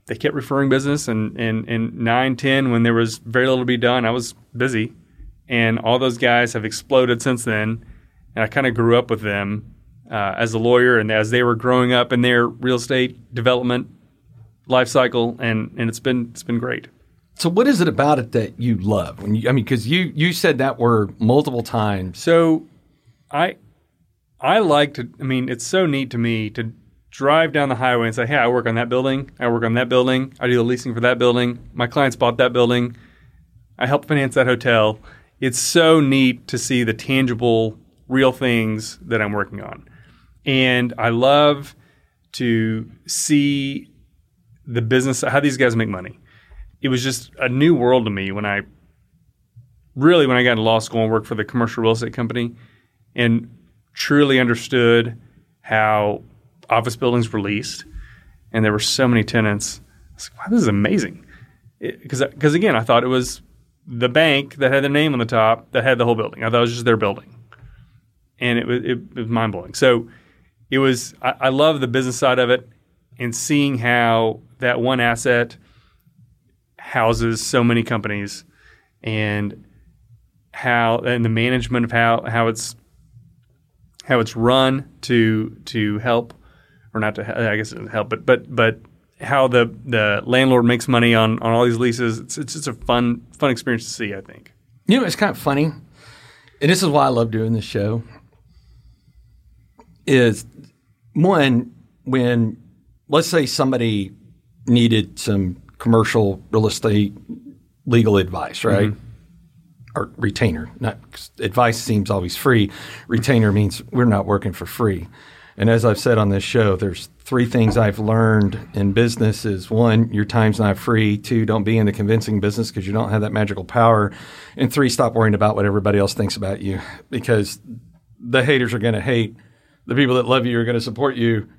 S1: They kept referring business, and and and nine ten when there was very little to be done, I was busy, and all those guys have exploded since then. And I kind of grew up with them uh, as a lawyer, and as they were growing up in their real estate development life cycle, and and it's been it's been great.
S2: So, what is it about it that you love? When you, I mean, because you you said that word multiple times.
S1: So, I I like to. I mean, it's so neat to me to drive down the highway and say, "Hey, I work on that building. I work on that building. I do the leasing for that building. My clients bought that building. I helped finance that hotel." It's so neat to see the tangible, real things that I'm working on, and I love to see the business how these guys make money. It was just a new world to me when I really when I got into law school and worked for the commercial real estate company and truly understood how office buildings were leased and there were so many tenants. I was like, wow, this is amazing. Because again, I thought it was the bank that had their name on the top that had the whole building. I thought it was just their building, and it was it, it was mind blowing. So it was. I, I love the business side of it and seeing how that one asset houses so many companies and how and the management of how how it's how it's run to to help or not to I guess help but but but how the the landlord makes money on on all these leases. It's it's just a fun fun experience to see I think.
S2: You know it's kind of funny and this is why I love doing this show is one when let's say somebody needed some commercial real estate legal advice, right? Mm-hmm. Or retainer. Not advice seems always free. Retainer means we're not working for free. And as I've said on this show, there's three things I've learned in business is one, your time's not free. Two, don't be in the convincing business because you don't have that magical power. And three, stop worrying about what everybody else thinks about you because the haters are going to hate. The people that love you are going to support you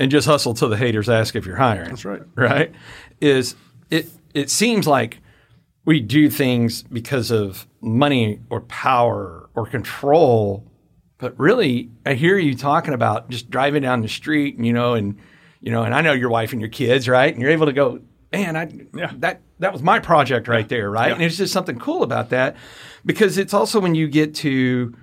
S2: and just hustle till the haters ask if you're hiring.
S1: That's right.
S2: Right? Is it it seems like we do things because of money or power or control, but really I hear you talking about just driving down the street and you know and you know and I know your wife and your kids, right? And you're able to go, man, I yeah. that that was my project right yeah. there, right? Yeah. And it's just something cool about that because it's also when you get to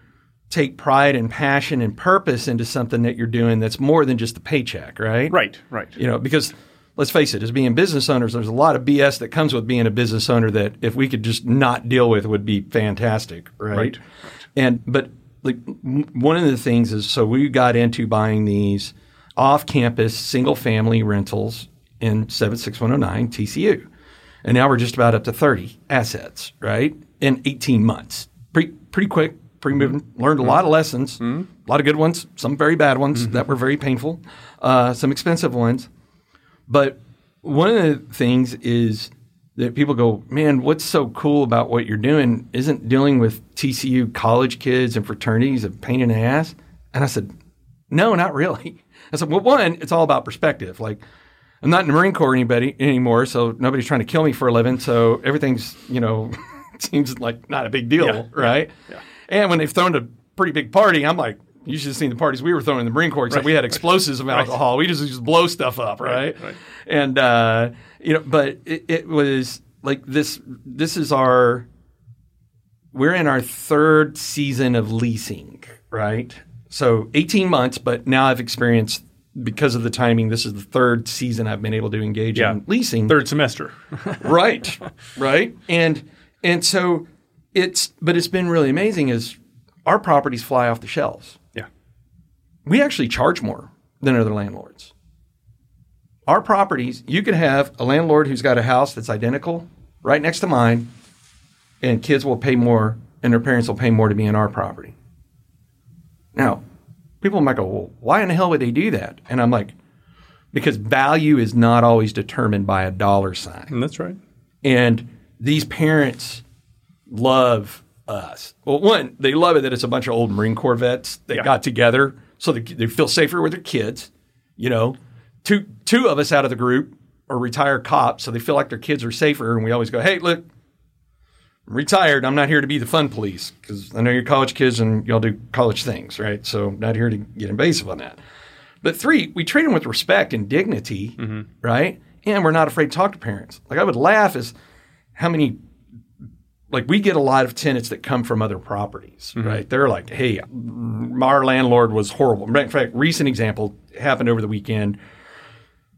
S2: take pride and passion and purpose into something that you're doing that's more than just a paycheck, right?
S1: Right, right.
S2: You know, because let's face it, as being business owners, there's a lot of BS that comes with being a business owner that if we could just not deal with would be fantastic, right? Right. And but like one of the things is so we got into buying these off-campus single-family rentals in 76109 TCU. And now we're just about up to 30 assets, right? In 18 months. Pretty pretty quick pre-moving, mm-hmm. learned a lot of lessons, mm-hmm. a lot of good ones, some very bad ones mm-hmm. that were very painful, uh, some expensive ones. But one of the things is that people go, man, what's so cool about what you're doing isn't dealing with TCU college kids and fraternities a pain in the ass. And I said, no, not really. I said, well, one, it's all about perspective. Like, I'm not in the Marine Corps anybody anymore, so nobody's trying to kill me for a living. So everything's, you know, seems like not a big deal,
S1: yeah,
S2: right?
S1: Yeah.
S2: And when they've thrown a pretty big party, I'm like, You should have seen the parties we were throwing in the Marine Corps. Except we had explosives of alcohol. We just just blow stuff up, right?
S1: right.
S2: And uh, you know, but it, it was like this. This is our. We're in our third season of leasing, right? So 18 months, but now I've experienced because of the timing. This is the third season I've been able to engage
S1: Yeah.
S2: in leasing
S1: Third semester.
S2: right right and and so it's but it's been really amazing is our properties fly off the shelves.
S1: Yeah.
S2: we actually charge more than other landlords. Our properties you could have a landlord who's got a house that's identical right next to mine and kids will pay more and their parents will pay more to be in our property. Now people might go well why in the hell would they do that? And i'm like because value is not always determined by a dollar sign.
S1: And that's right.
S2: and these parents love us. Well, one, they love it that it's a bunch of old Marine Corps vets that
S1: Yeah.
S2: got together so they, they feel safer with their kids. You know, two two of us out of the group are retired cops, so they feel like their kids are safer. And we always go, "Hey, look, I'm retired. I'm not here to be the fun police because I know you're college kids and y'all do college things, right? So I'm not here to get invasive on that." But three, we treat them with respect and dignity, mm-hmm. right? And we're not afraid to talk to parents. Like I would laugh is how many like we get a lot of tenants that come from other properties, right? They're like, "Hey, our landlord was horrible." In fact, recent example happened over the weekend.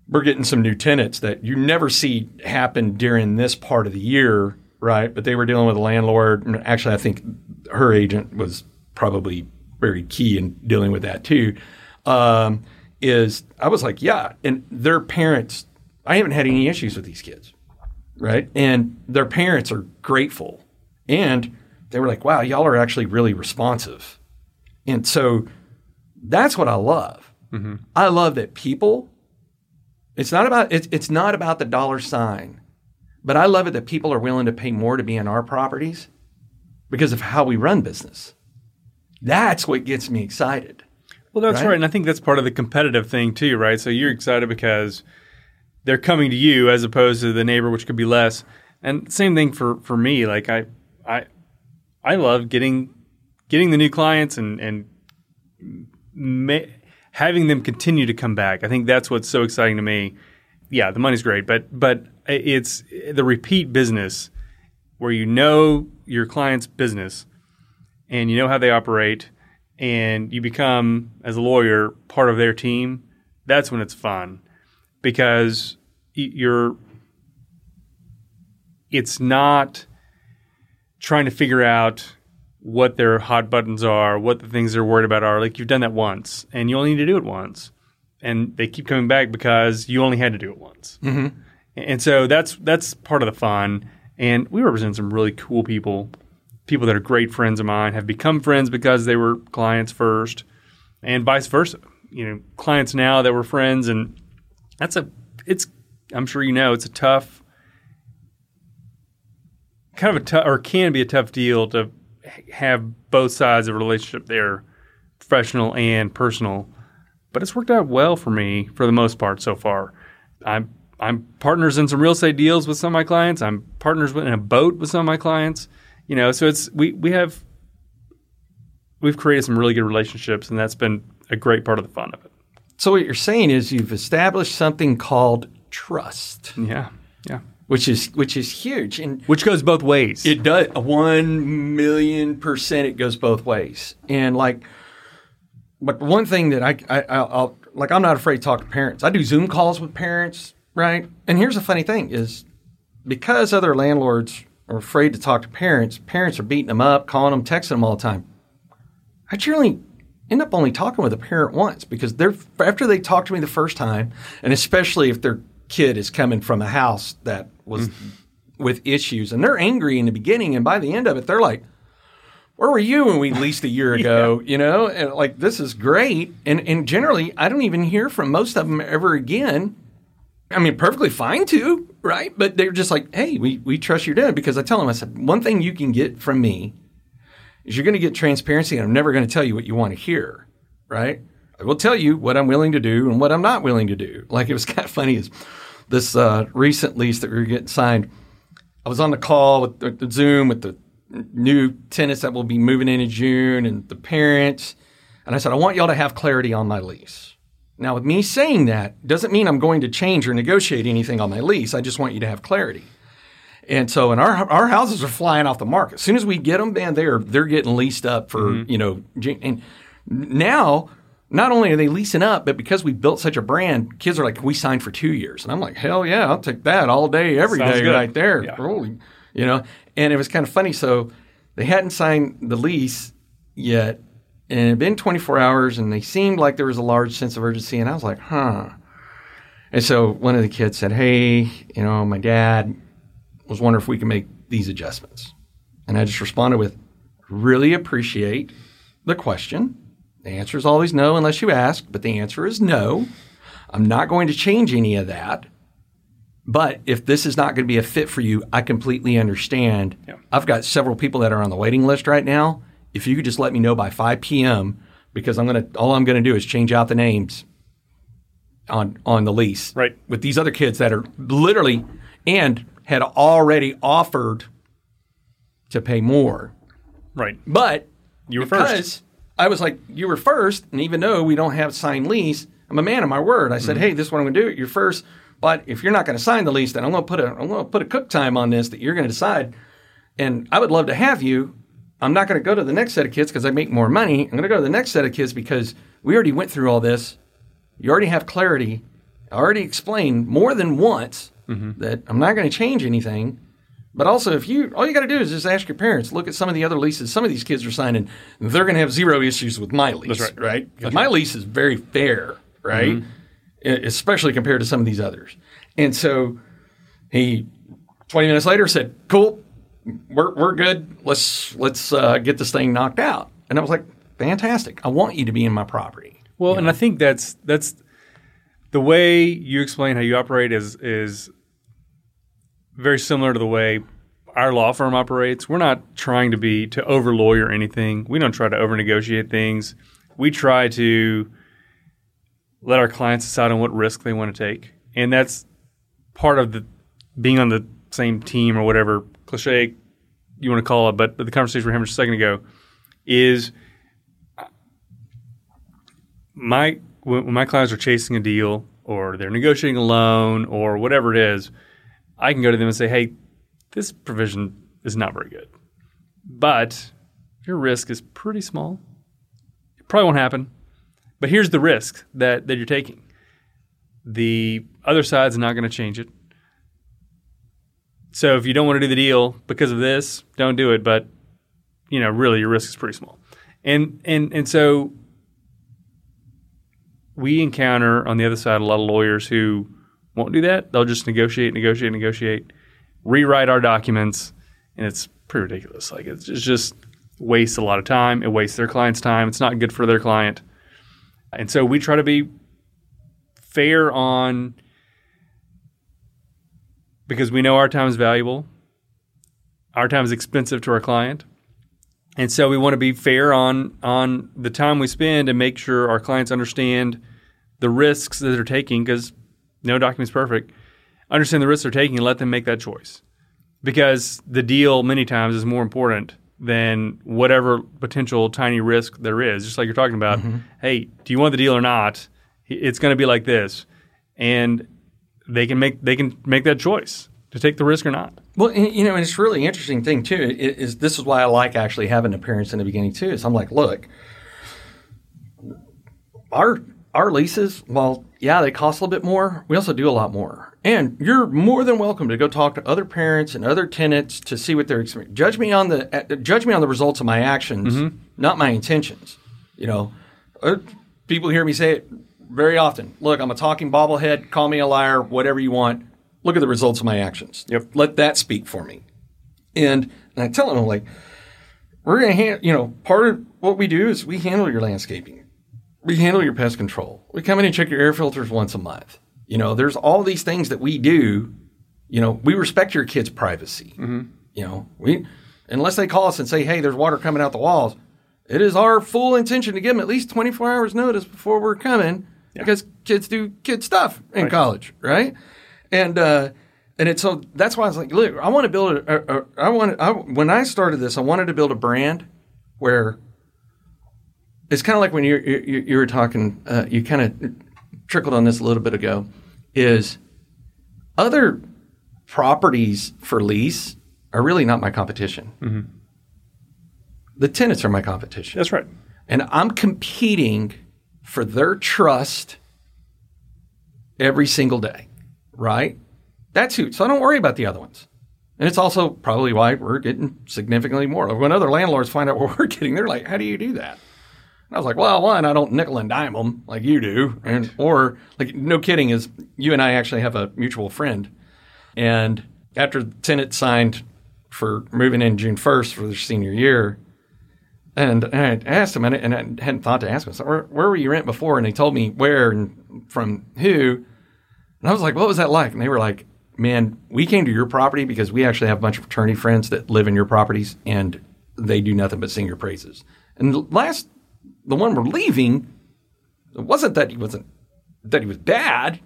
S2: We're getting some new tenants that you never see happen during this part of the year, right? But they were dealing with a landlord. and Actually, I think her agent was probably very key in dealing with that too. Um, is I was like, yeah, and their parents. I haven't had any issues with these kids right? And their parents are grateful. And they were like, wow, y'all are actually really responsive. And so that's what I love. Mm-hmm. I love that people, it's not about it's, it's not about the dollar sign, but I love it that people are willing to pay more to be in our properties because of how we run business. That's what gets me excited.
S1: Well, that's
S2: Right?
S1: right. And I think that's part of the competitive thing too, right? So you're excited because they're coming to you as opposed to the neighbor, which could be less. And same thing for, for me. Like I, I, I love getting, getting the new clients and, and ma- having them continue to come back. I think that's what's so exciting to me. Yeah, the money's great, but, but it's the repeat business where you know your client's business and you know how they operate and you become as a lawyer part of their team that's when it's fun because you're it's not trying to figure out what their hot buttons are what the things they're worried about are. Like you've done that once and you only need to do it once. And they keep coming back because you only had to do it once. Mm-hmm. and so that's that's part of the fun. And we represent some really cool people people that are great friends of mine have become friends because they were clients first and vice versa. You know clients now that were friends and that's a it's i'm sure you know it's a tough kind of a tough or can be a tough deal to have both sides of a relationship there professional and personal. But it's worked out well for me for the most part so far. I'm i'm partners in some real estate deals with some of my clients. I'm partners in a boat with some of my clients. You know so it's we we have we've created some really good relationships and that's been a great part of the fun of it.
S2: So what you're saying is you've established something called trust,
S1: yeah yeah
S2: which is which is huge. And
S1: which goes both ways
S2: It does. One million percent, it goes both ways. And like, but one thing that I, I I'll, like, I'm not afraid to talk to parents. I do Zoom calls with parents, right? And here's the funny thing: is because other landlords are afraid to talk to parents, parents are beating them up, calling them, texting them all the time. I generally end up only talking with a parent once because they're after they talk to me the first time, and especially if their kid is coming from a house that was mm. with issues and they're angry in the beginning, and by the end of it, they're like, "Where were you when we leased a year ago?" You know, and like this is great. And and generally, I don't even hear from most of them ever again. I mean, perfectly fine too, right? But they're just like, "Hey, we we trust your dad," because I tell them, I said, one thing you can get from me is you're going to get transparency, and I'm never going to tell you what you want to hear, right? I will tell you what I'm willing to do and what I'm not willing to do. Like it was kind of funny is this uh, recent lease that we were getting signed. I was on the call with the, the Zoom with the new tenants that will be moving in in June and the parents. And I said, I want y'all to have clarity on my lease. Now, with me saying that doesn't mean I'm going to change or negotiate anything on my lease. I just want you to have clarity. And so, and our our houses are flying off the market. As soon as we get them, man, they're they're getting leased up for
S1: Mm-hmm.
S2: you know. And now, not only are they leasing up, but because we built such a brand, kids are like, we signed for two years, and I'm like, hell yeah, I'll take that all day, every day,
S1: Sounds good.
S2: right there.
S1: Yeah.
S2: Holy, you know. And it was kind of funny. So they hadn't signed the lease yet, and it had been 24 hours, and they seemed like there was a large sense of urgency, and I was like, huh. And so one of the kids said, hey, you know, my dad was wondering if we can make these adjustments. And I just responded with, really appreciate the question. The answer is always no unless you ask, but the answer is no. I'm not going to change any of that. But if this is not going to be a fit for you, I completely understand.
S1: Yeah.
S2: I've got several people that are on the waiting list right now. If you could just let me know by 5 p.m., because I'm going to all I'm going to do is change out the names on on the lease.
S1: Right.
S2: With these other kids that are literally and had already offered to pay more.
S1: Right.
S2: But
S1: You were
S2: because
S1: first.
S2: I was like, you were first, and even though we don't have signed lease, I'm a man of my word. I said,
S1: Mm-hmm.
S2: hey, this is what I'm going to do. You're first, but if you're not going to sign the lease, then I'm going to put a I'm going to put a cook time on this that you're going to decide. And I would love to have you. I'm not going to go to the next set of kids because I make more money. I'm going to go to the next set of kids because we already went through all this. You already have clarity. I already explained more than once
S1: Mm-hmm.
S2: that I'm not going to change anything. But also, if you all you got to do is just ask your parents. Look at some of the other leases. Some of these kids are signing. They're going to have zero issues with my lease,
S1: That's right.
S2: right? 'Cause my lease is very fair, right?
S1: Mm-hmm.
S2: Especially compared to some of these others. And so he, 20 minutes later, said, "Cool, we're we're good. Let's let's uh, get this thing knocked out." And I was like, "Fantastic! I want you to be in my property."
S1: Well, and I think that's that's the way you explain how you operate is is very similar to the way our law firm operates. We're not trying to be to over lawyer anything. We don't try to over negotiate things. We try to let our clients decide on what risk they want to take, and that's part of the being on the same team or whatever cliche you want to call it. But the conversation we were having just a second ago is my when my clients are chasing a deal or they're negotiating a loan or whatever it is, I can go to them and say, "Hey, this provision is not very good, but your risk is pretty small. It probably won't happen, but here's the risk that that you're taking. The other side's not going to change it. So if you don't want to do the deal because of this, don't do it. But you know, really, your risk is pretty small. And and and so we encounter on the other side a lot of lawyers who won't do that. They'll just negotiate, negotiate, negotiate, rewrite our documents, and it's pretty ridiculous. Like it's just wastes a lot of time. It wastes their client's time. It's not good for their client. And so we try to be fair on because we know our time is valuable. Our time is expensive to our client. And so we want to be fair on on the time we spend and make sure our clients understand the risks that they're taking because no document's perfect. Understand the risks they're taking and let them make that choice. Because the deal many times is more important than whatever potential tiny risk there is. Just like you're talking about, mm-hmm. hey, do you want the deal or not? It's going to be like this. And they can make they can make that choice to take the risk or not.
S2: Well, and, you know, and it's really interesting thing too. Is, this is why I like actually having the parents in the beginning too? Is I'm like, look, our our leases, well, yeah, they cost a little bit more. We also do a lot more, and you're more than welcome to go talk to other parents and other tenants to see what they're experiencing. Judge me on the uh, judge me on the results of my actions, not my intentions. You know, uh, people hear me say it very often. Look, I'm a talking bobblehead. Call me a liar. Whatever you want. Look at the results of my actions.
S1: Yep.
S2: Let that speak for me. And, and I tell them, like, we're going to hand, you know, part of what we do is we handle your landscaping. We handle your pest control. We come in and check your air filters once a month. You know, there's all these things that we do. You know, we respect your kids' privacy. You know, we, unless they call us and say, hey, there's water coming out the walls, it is our full intention to give them at least 24 hours notice before we're coming because kids do kid stuff in
S1: Right.
S2: college, right? And, uh, and it's so that's why I was like, look, I want to build a, a, a I want I, when I started this, I wanted to build a brand where it's kind of like when you you you were talking. Uh, you kind of trickled on this a little bit ago. Is other properties for lease are really not my competition.
S1: Mm-hmm.
S2: The tenants are my competition.
S1: That's right.
S2: And I'm competing for their trust every single day, right? That's who. So I don't worry about the other ones. And it's also probably why we're getting significantly more. When other landlords find out what we're getting, they're like, how do you do that? And I was like, well, one, I don't nickel and dime them like you do. And, or, like, no kidding, is you and I actually have a mutual friend. And after the tenant signed for moving in June 1st for their senior year, and, and I asked him, and I, and I hadn't thought to ask him, so where, where were you rent before? And they told me where and from who. And I was like, what was that like? And they were like, man, we came to your property because we actually have a bunch of fraternity friends that live in your properties and they do nothing but sing your praises. And last, the one we're leaving, it wasn't that he wasn't, that he was bad,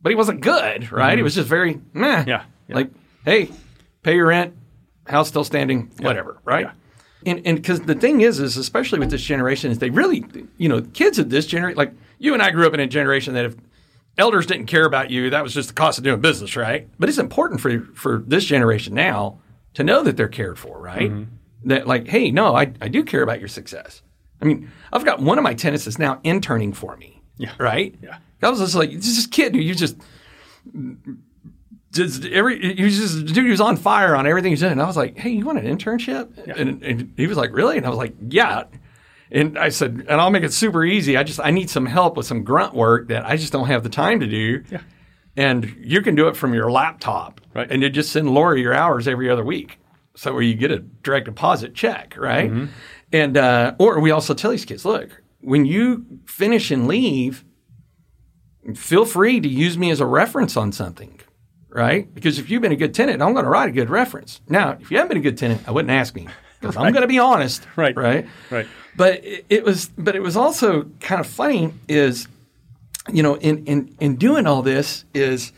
S2: but he wasn't good, right? He mm-hmm. was just very meh.
S1: Yeah, yeah.
S2: Like, hey, pay your rent, house still standing, whatever, right?
S1: Yeah.
S2: And and because the thing is, is especially with this generation, is they really, you know, kids of this generation, like you and I grew up in a generation that if elders didn't care about you, that was just the cost of doing business, right? But it's important for for this generation now to know that they're cared for, right? Mm-hmm. That like, hey, no, I, I do care about your success. I mean, I've got one of my tenants that's now interning for me.
S1: Yeah.
S2: Right?
S1: Yeah.
S2: I was just like, this is kid who you just just every he was just dude he was on fire on everything he's doing. And I was like, hey, you want an internship? And, and he was like, really? And I was like, yeah. And I said, and I'll make it super easy. I just I need some help with some grunt work that I just don't have the time to do.
S1: Yeah.
S2: And you can do it from your laptop.
S1: Right.
S2: And you just send Lori your hours every other week. So where you get a direct deposit check, right?
S1: Mm-hmm.
S2: And uh, or we also tell these kids, look, when you finish and leave, feel free to use me as a reference on something, right? Because if you've been a good tenant, I'm going to write a good reference. Now, if you haven't been a good tenant, I wouldn't ask me because I'm going to be honest,
S1: Right.
S2: Right?
S1: Right.
S2: But it, was, but it was also kind of funny. Is you know, in in in doing all this is,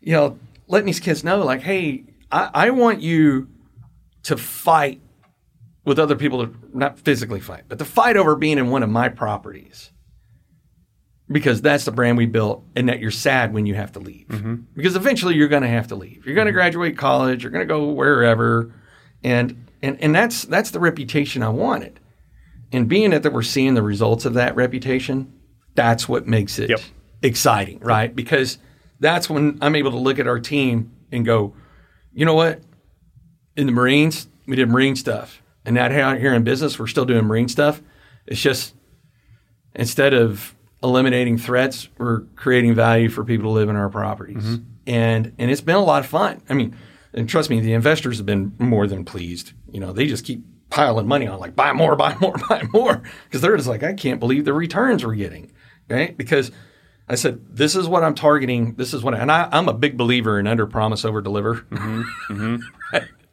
S2: you know, letting these kids know, like, hey, I, I want you to fight with other people to not physically fight, but to fight over being in one of my properties. Because that's the brand we built and that you're sad when you have to leave. Mm-hmm. Because eventually you're going to have to leave. You're going to mm-hmm. graduate college you're going to go wherever and and and that's that's the reputation i wanted. And being it that we're seeing the results of that reputation that's what makes it
S1: Yep.
S2: exciting right? Because that's when i'm able to look at our team and go you know what? In the marines we did marine stuff and now out here in business we're still doing marine stuff it's just instead of eliminating threats, we're creating value for people to live in our properties. Mm-hmm. And and it's been a lot of fun. I mean, and trust me, the investors have been more than pleased. You know, they just keep piling money on, like buy more, buy more, buy more, because they're just like, I can't believe the returns we're getting, right? Because I said, this is what I'm targeting. This is what, I, and I, I'm a big believer in under promise, over deliver. Mm-hmm. Mm-hmm.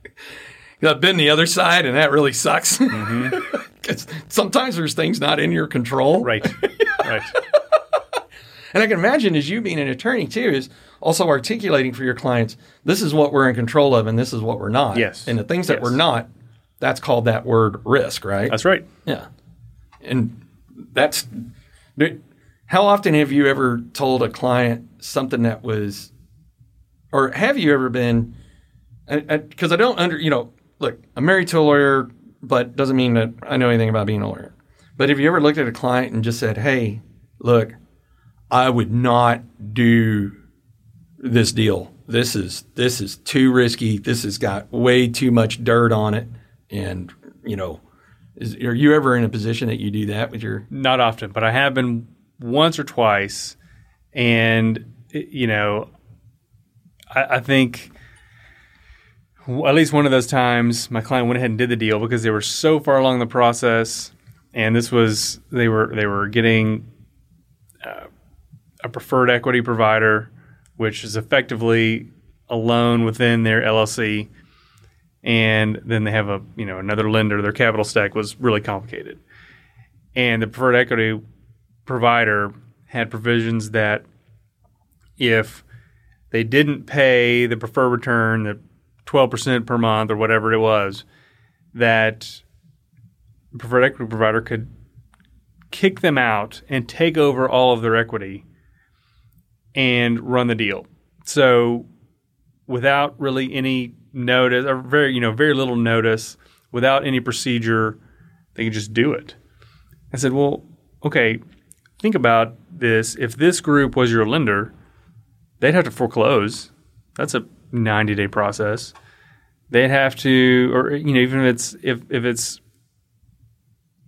S2: I've been the other side, and that really sucks. Mm-hmm. 'Cause sometimes there's things not in your control.
S1: Right. right.
S2: And I can imagine as you being an attorney too is also articulating for your clients, this is what we're in control of and this is what we're not.
S1: Yes.
S2: And the things that
S1: Yes.
S2: we're not, that's called that word risk, right?
S1: That's right.
S2: yeah. And that's how often have you ever told a client something that was or have you ever been because I, don't under you know look i'm married to a lawyer but doesn't mean that i know anything about being a lawyer. But if you ever looked at a client and just said hey look i would not do this deal. This is this is too risky. This has got way too much dirt on it. And you know is, are you ever in a position that you do that with your
S1: Not often, but I have been once or twice, and you know, I, I think at least one of those times my client went ahead and did the deal because they were so far along the process, and this was they were they were getting uh, a preferred equity provider, which is effectively a loan within their LLC. And then they have a you know another lender. Their capital stack was really complicated and the preferred equity provider had provisions that if they didn't pay the preferred return, the 12% per month or whatever it was, that preferred equity provider could kick them out and take over all of their equity and run the deal. So without really any notice or very you know very little notice, without any procedure, they could just do it. I said, "Well, okay, think about this. If this group was your lender, they'd have to foreclose. That's a 90-day process. They'd have to or you know even if it's if if it's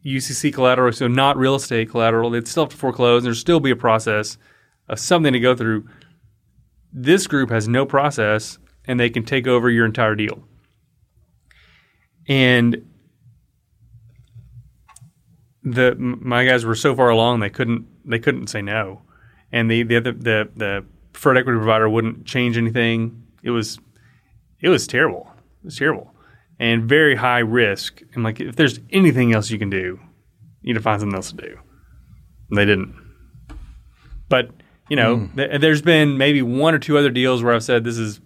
S1: UCC collateral, so not real estate collateral, they'd still have to foreclose. There'd still be a process of something to go through. This group has no process, and they can take over your entire deal. And the my guys were so far along they couldn't they couldn't say no, and the the the the preferred equity provider wouldn't change anything. It was it was terrible. It was terrible and very high risk. And like, if there's anything else you can do, you need to find something else to do. And they didn't. But you know, mm. th- there's been maybe one or two other deals where I've said this is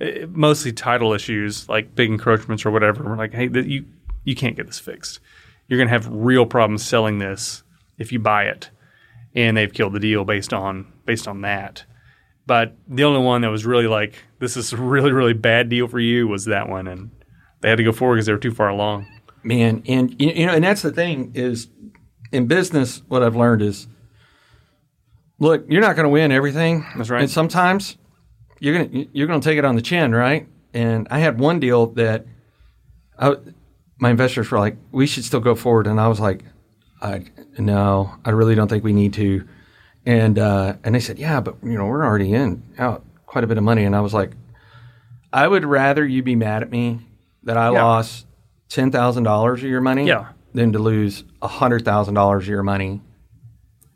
S1: uh, mostly title issues, like big encroachments or whatever. We're like, hey, th- you you can't get this fixed. You're going to have real problems selling this if you buy it, and they've killed the deal based on based on that. But the only one that was really like, this is a really, really bad deal for you was that one. And they had to go forward because they were too far along.
S2: Man, and you know, and that's the thing is in business, what I've learned is look, you're not going to win everything.
S1: That's right.
S2: And sometimes you're going to you're going to take it on the chin, right? And I had one deal that I, my investors were like, "We should still go forward," and I was like, "I no, I really don't think we need to." And uh, and they said, yeah, but you know we're already in out quite a bit of money. And I was like, I would rather you be mad at me that I yeah. lost ten thousand dollars of your money
S1: yeah.
S2: than to lose hundred thousand dollars of your money.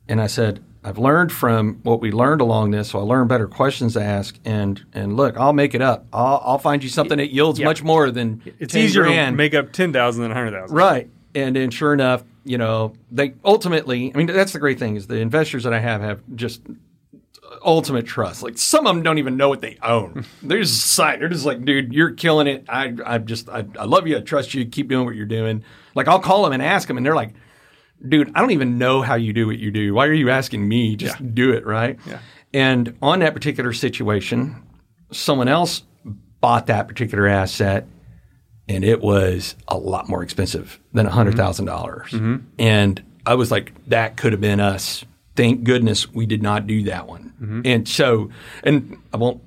S2: And I said, I've learned from what we learned along this, so I learned better questions to ask. And and look, I'll make it up. I'll, I'll find you something that yields yeah. much more than
S1: it's easier
S2: grand.
S1: to make up ten thousand than hundred thousand.
S2: Right. And then sure enough, you know, they ultimately, I mean, that's the great thing is the investors that I have have just ultimate trust. Like some of them don't even know what they own. They're just sight. They're just like, dude, you're killing it. I, I just, I, I love you. I trust you. Keep doing what you're doing. Like I'll call them and ask them, and they're like, dude, I don't even know how you do what you do. Why are you asking me? Just yeah. do it, right?
S1: Yeah.
S2: And on that particular situation, someone else bought that particular asset and it was a lot more expensive than $100,000. Mm-hmm. And I was like, that could have been us. Thank goodness we did not do that one. Mm-hmm. And so, and I won't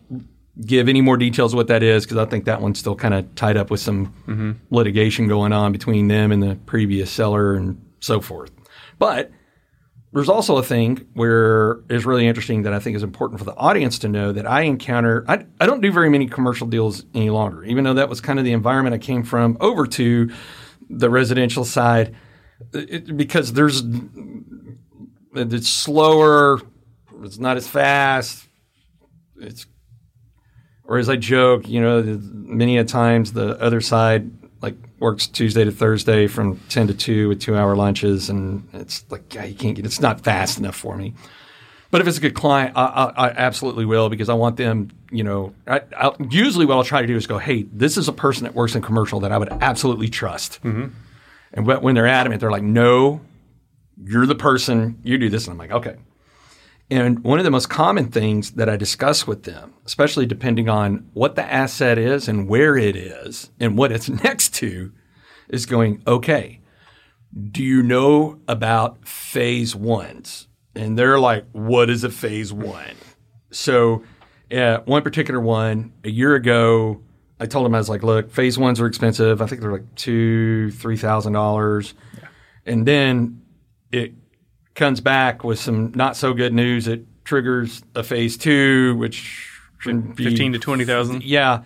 S2: give any more details of what that is because I think that one's still kind of tied up with some litigation going on between them and the previous seller and so forth. But there's also a thing where is really interesting that I think is important for the audience to know that I encounter. I, I don't do very many commercial deals any longer, even though that was kind of the environment I came from over to the residential side, it, because there's it's slower, it's not as fast, it's or as I joke, you know, many a times the other side works Tuesday to Thursday from 10 to 2 with two hour lunches. And it's like, yeah, you can't get, it's not fast enough for me. But if it's a good client, I, I, I absolutely will because I want them, you know, I, usually what I'll try to do is go, hey, this is a person that works in commercial that I would absolutely trust. Mm-hmm. And when they're adamant, they're like, no, you're the person, you do this. And I'm like, okay. And one of the most common things that I discuss with them, especially depending on what the asset is and where it is and what it's next to, is going, okay, do you know about phase ones? And they're like, what is a phase one? So, uh, one particular one, a year ago, I told them, I was like, look, phase ones are expensive. I think they're like two, three thousand dollars. And then it comes back with some not so good news. It triggers a phase two, which
S1: fifteen to twenty thousand.
S2: Yeah,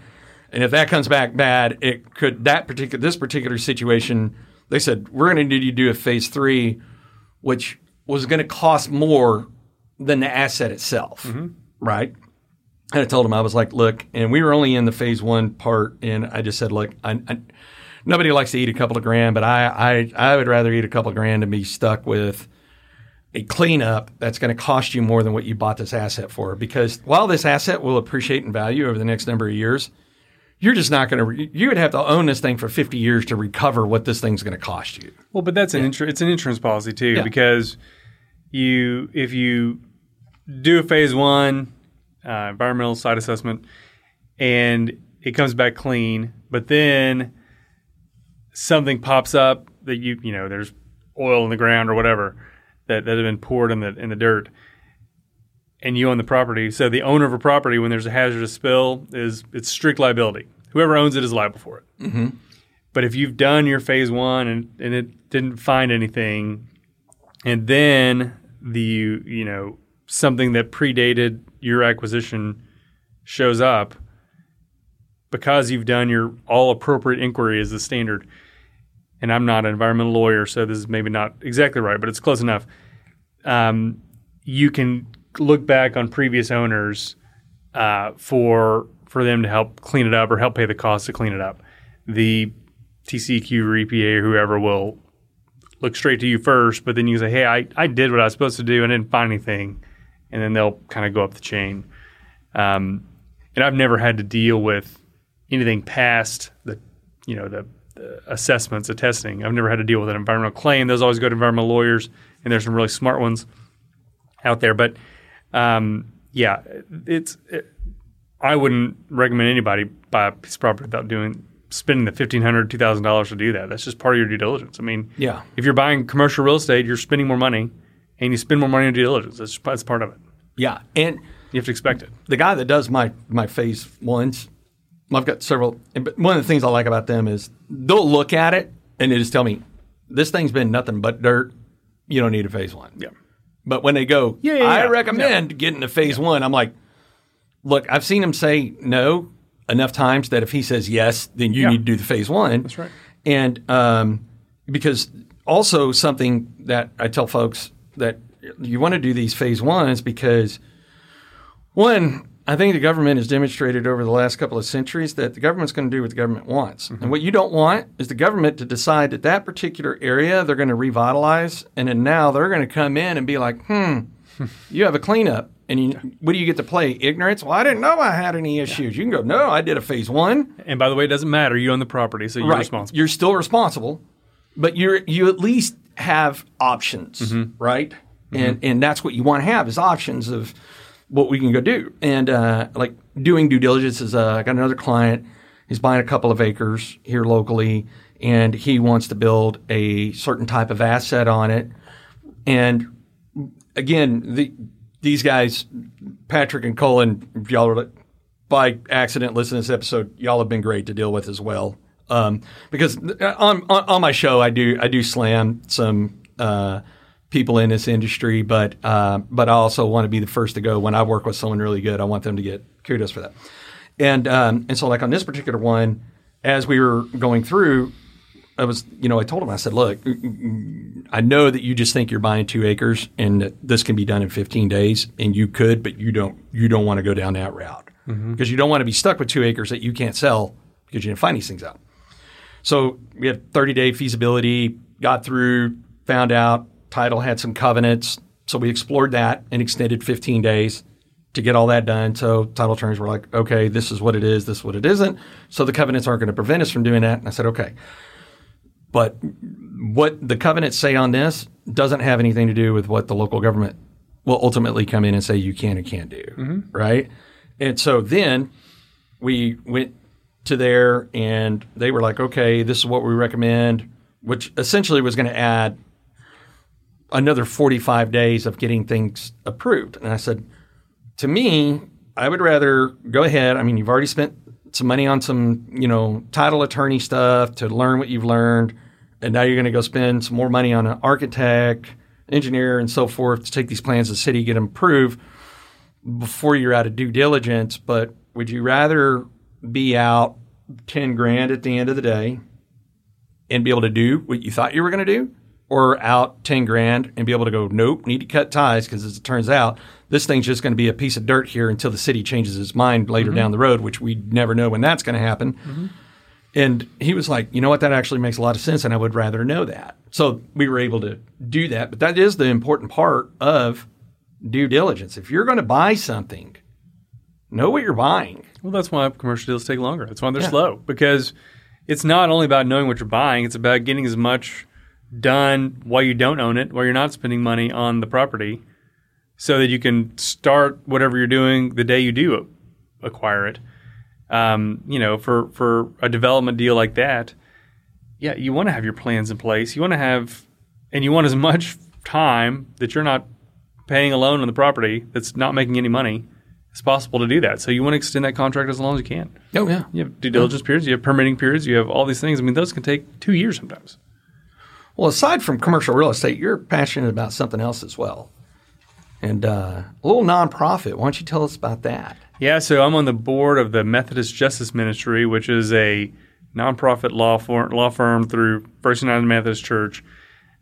S2: and if that comes back bad, it could that particular this particular situation. They said we're going to need you to do a phase three, which was going to cost more than the asset itself, mm-hmm. right? And I told him I was like, look, and we were only in the phase one part, and I just said, look, I, I, nobody likes to eat a couple of grand, but I, I I would rather eat a couple of grand and be stuck with a cleanup that's going to cost you more than what you bought this asset for. Because while this asset will appreciate in value over the next number of years, you're just not going to. You would have to own this thing for 50 years to recover what this thing's going to cost you.
S1: Well, but that's an insur- it's an insurance policy too
S2: Yeah.
S1: because you if you do a phase one uh, environmental site assessment and it comes back clean, but then something pops up that you you know there's oil in the ground or whatever that that have been poured in the in the dirt and you own the property. So the owner of a property, when there's a hazardous spill, is it's strict liability. Whoever owns it is liable for it. Mm-hmm. But if you've done your phase one and, and it didn't find anything, and then the you know something that predated your acquisition shows up, because you've done your all appropriate inquiry is the standard. And I'm not an environmental lawyer, so this is maybe not exactly right, but it's close enough. Um, you can look back on previous owners uh, for for them to help clean it up or help pay the cost to clean it up. The TCEQ or EPA or whoever will look straight to you first, but then you say, "Hey, I, I did what I was supposed to do and didn't find anything," and then they'll kind of go up the chain. Um, and I've never had to deal with anything past the you know the, the assessments, the testing. I've never had to deal with an environmental claim. Those always go to environmental lawyers, and there's some really smart ones out there. But um, yeah, it's it, I wouldn't recommend anybody buy a piece of property without doing spending the fifteen hundred, two thousand dollars to do that. That's just part of your due diligence. I mean,
S2: Yeah.
S1: if you're buying commercial real estate, you're spending more money, and you spend more money on due diligence. That's, that's part of it.
S2: Yeah, and
S1: You have to expect it.
S2: the guy that does my my phase ones, I've got several. But one of the things I like about them is they'll look at it and they just tell me this thing's been nothing but dirt. You don't need a phase one.
S1: Yeah.
S2: But when they go,
S1: Yeah, yeah,
S2: I
S1: yeah.
S2: recommend getting to phase one. I'm like, look, I've seen him say no enough times that if he says yes, then you
S1: Yeah.
S2: need to do the phase one.
S1: That's right.
S2: And um, because also something that I tell folks that you want to do these phase ones because one, I think the government has demonstrated over the last couple of centuries that the government's going to do what the government wants. And what you don't want is the government to decide that that particular area they're going to revitalize, and then now they're going to come in and be like, hmm, you have a cleanup. And you, what do you get to play? Ignorance? Well, I didn't know I had any issues. You can go, no, I did a phase one.
S1: And by the way, it doesn't matter. You own the property, so you're responsible.
S2: You're still responsible, but you're you at least have options,
S1: Mm-hmm.
S2: right? And and that's what you want to have is options of what we can go do. And uh, like doing due diligence is uh, I got another client. He's buying a couple of acres here locally, and he wants to build a certain type of asset on it. And again, the, these guys, Patrick and Colin, y'all are by accident listen to this episode, y'all have been great to deal with as well. Um, because on, on on my show, I do I do slam some uh, people in this industry, but uh, but I also want to be the first to go when I work with someone really good. I want them to get kudos for that. And um, and so like on this particular one, as we were going through, I was, you know, I told him, I said, look, I know that you just think you're buying two acres and that this can be done in 15 days, and you could, but you don't, you don't want to go down that route because you don't want to be stuck with two acres that you can't sell because you didn't find these things out. So we had 30 day feasibility, got through, found out title had some covenants. So we explored that and extended 15 days to get all that done. So title attorneys were like, okay, this is what it is, this is what it isn't. So the covenants aren't going to prevent us from doing that. And I said, okay. But what the covenants say on this doesn't have anything to do with what the local government will ultimately come in and say you can and can't do. Mm-hmm. Right. And so then we went to there and they were like, okay, this is what we recommend, which essentially was going to add another 45 days of getting things approved. And I said, to me, I would rather go ahead. I mean, you've already spent some money on some, you know, title attorney stuff to learn what you've learned. And now you're going to go spend some more money on an architect, engineer, and so forth to take these plans to the city, get them approved before you're out of due diligence. But would you rather be out 10 grand at the end of the day and be able to do what you thought you were going to do? Or out 10 grand and be able to go, nope, need to cut ties because as it turns out, this thing's just going to be a piece of dirt here until the city changes its mind later mm-hmm. down the road, which we never know when that's going to happen. Mm-hmm. And he was like, you know what, that actually makes a lot of sense, and I would rather know that. So we were able to do that. But that is the important part of due diligence. If you're going to buy something, know what you're buying.
S1: Well, that's why commercial deals take longer. That's why they're
S2: Yeah.
S1: slow because it's not only about knowing what you're buying; it's about getting as much done while you don't own it, while you're not spending money on the property, so that you can start whatever you're doing the day you do acquire it. Um, you know, for for a development deal like that, yeah, you want to have your plans in place. You want to have, and you want as much time that you're not paying a loan on the property that's not making any money as possible to do that. So you want to extend that contract as long as you can.
S2: Oh yeah.
S1: You have due diligence periods, you have permitting periods, you have all these things. I mean, those can take two years sometimes.
S2: Well, aside from commercial real estate, you're passionate about something else as well, and uh, a little nonprofit. Why don't you tell us about that?
S1: Yeah, so I'm on the board of the Methodist Justice Ministry, which is a nonprofit law firm, law firm through First United Methodist Church.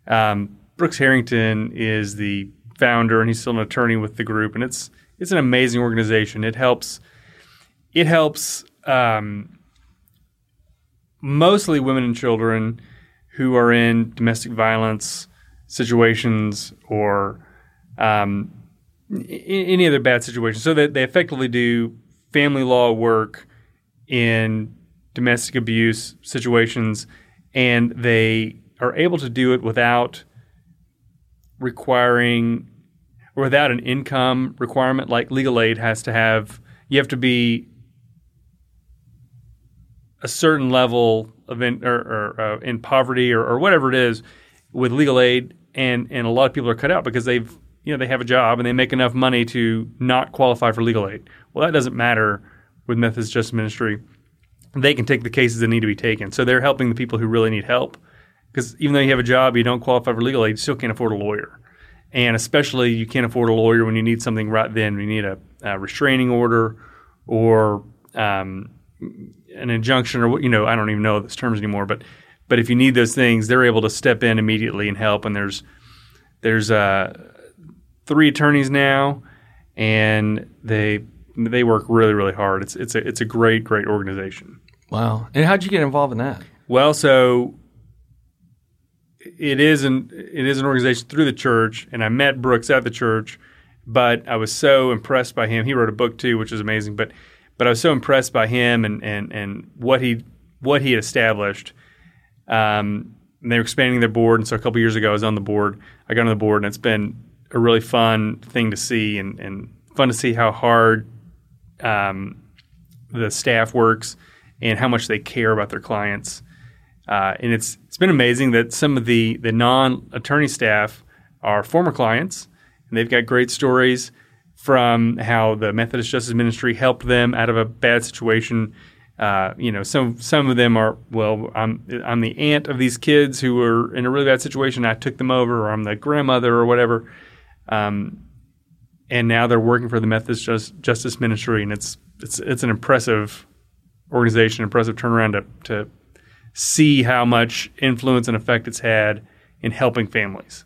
S1: Um, Brooks Harrington is the founder, and he's still an attorney with the group, and it's it's an amazing organization. It helps it helps um, mostly women and children who are in domestic violence situations or um, any other bad situation. So that they effectively do family law work in domestic abuse situations, and they are able to do it without requiring or without an income requirement like legal aid has to have. You have to be a certain level of in, or, or uh, in poverty or, or whatever it is with legal aid, and and a lot of people are cut out because they've you know they have a job and they make enough money to not qualify for legal aid. Well, that doesn't matter with Methodist Justice Ministry. They can take the cases that need to be taken, so they're helping the people who really need help. Because even though you have a job, you don't qualify for legal aid, you still can't afford a lawyer, and especially you can't afford a lawyer when you need something right then. You need a, a restraining order or um, an injunction or you know I don't even know those terms anymore but but if you need those things they're able to step in immediately and help and there's there's uh, three attorneys now and they they work really really hard it's it's a it's a great great organization
S2: Wow. And how'd you get involved in that?
S1: well so it is an it is an organization through the church and I met Brooks at the church but I was so impressed by him he wrote a book too which is amazing but but I was so impressed by him and and and what he what he had established. Um, and they were expanding their board, and so a couple years ago, I was on the board. I got on the board, and it's been a really fun thing to see, and, and fun to see how hard um, the staff works and how much they care about their clients. Uh, and it's it's been amazing that some of the the non attorney staff are former clients, and they've got great stories from how the Methodist Justice Ministry helped them out of a bad situation. Uh, you know, some some of them are well. I'm I'm the aunt of these kids who were in a really bad situation. I took them over, or I'm the grandmother, or whatever. Um, and now they're working for the Methodist Jus- Justice Ministry, and it's it's it's an impressive organization, impressive turnaround to to see how much influence and effect it's had in helping families.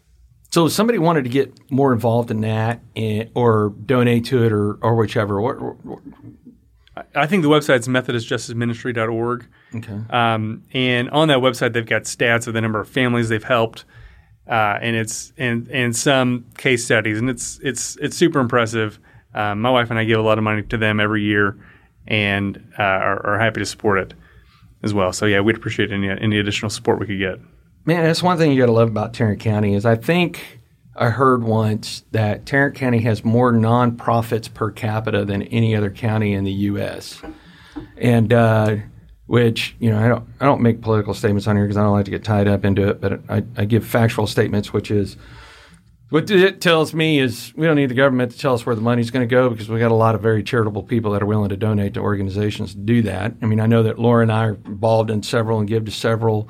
S2: So if somebody wanted to get more involved in that and, or donate to it or, or whichever,
S1: I think the website's methodistjusticeministry.org.
S2: okay.
S1: Um, and on that website, they've got stats of the number of families they've helped, uh, and it's and and some case studies, and it's it's it's super impressive. Um, my wife and I give a lot of money to them every year, and uh, are, are happy to support it as well. So yeah, we'd appreciate any any additional support we could get.
S2: Man, that's one thing you got to love about Tarrant County is I think I heard once that Tarrant County has more nonprofits per capita than any other county in the U.S. And uh, which you know I don't I don't make political statements on here because I don't like to get tied up into it, but I, I give factual statements, which is what it tells me is we don't need the government to tell us where the money's going to go because we got a lot of very charitable people that are willing to donate to organizations to do that. I mean, I know that Laura and I are involved in several and give to several.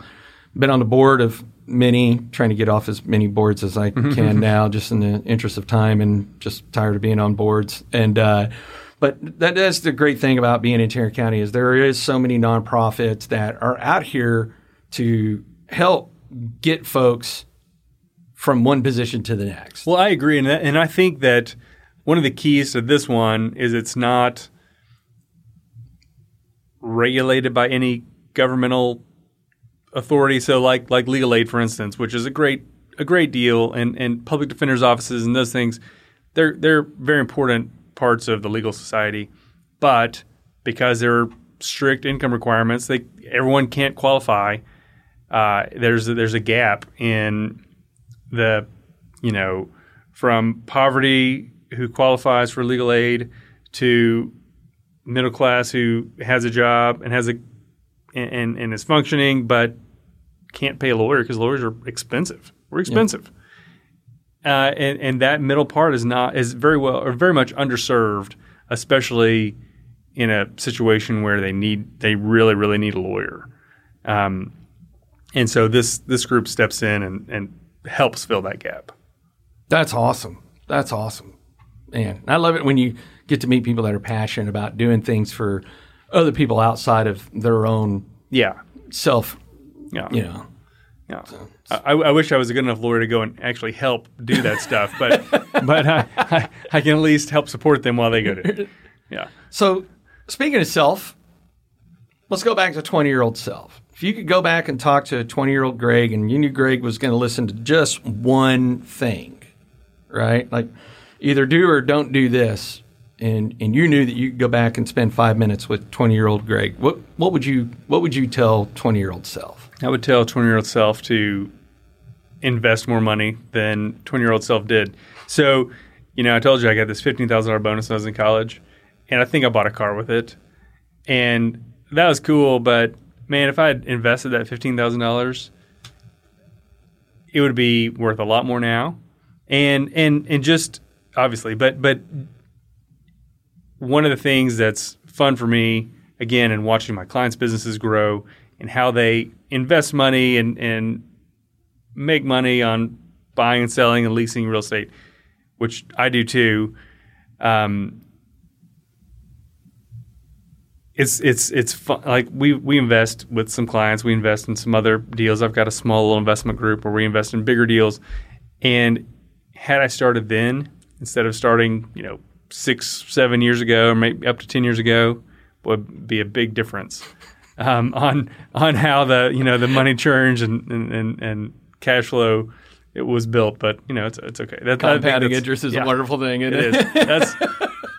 S2: Been on the board of many, trying to get off as many boards as I can now, just in the interest of time and just tired of being on boards. And uh, but that, that's the great thing about being in Tarrant County is there is so many nonprofits that are out here to help get folks from one position to the next.
S1: Well, I agree, and and I think that one of the keys to this one is it's not regulated by any governmental authority. So, like like legal aid, for instance, which is a great a great deal, and and public defenders' offices and those things, they're they're very important parts of the legal society, but because there are strict income requirements. They everyone can't qualify. Uh, there's there's a gap in the you know from poverty who qualifies for legal aid to middle class who has a job and has a and, and is functioning but can't pay a lawyer because lawyers are expensive. We're expensive. Uh, and, and that middle part is not is very well or very much underserved, especially in a situation where they need they really really need a lawyer. Um, and so this this group steps in and, and helps fill that gap.
S2: That's awesome. That's awesome. Man, I love it when you get to meet people that are passionate about doing things for other people outside of their own
S1: Yeah,
S2: self,
S1: yeah,
S2: you know.
S1: yeah. I, I wish I was a good enough lawyer to go and actually help do that stuff, but but I, I, I can at least help support them while they go to. it. Yeah.
S2: So, speaking of self, let's go back to 20 year old self. If you could go back and talk to 20 year old Greg and you knew Greg was going to listen to just one thing, right? Like either do or don't do this, and, and you knew that you could go back and spend five minutes with 20 year old Greg, what, what, would you, what would you tell 20 year old self?
S1: I would tell 20 year old self to invest more money than 20 year old self did. So, you know, I told you I got this $15,000 bonus when I was in college, and I think I bought a car with it. And that was cool, but man, if I had invested that $15,000, it would be worth a lot more now. And, and, and just obviously, but, but one of the things that's fun for me, again, in watching my clients' businesses grow and how they invest money and, and make money on buying and selling and leasing real estate, which I do too. Um, it's it's it's fun. like we we invest with some clients. We invest in some other deals. I've got a small little investment group where we invest in bigger deals. And had I started then instead of starting, you know, six seven years ago or maybe up to ten years ago, would be a big difference um, on on how the you know the money churns and and, and, and cash flow it was built. But you know, it's it's okay. That,
S2: Compounding
S1: that's-
S2: interest is
S1: yeah,
S2: a wonderful thing. Isn't
S1: It is. That's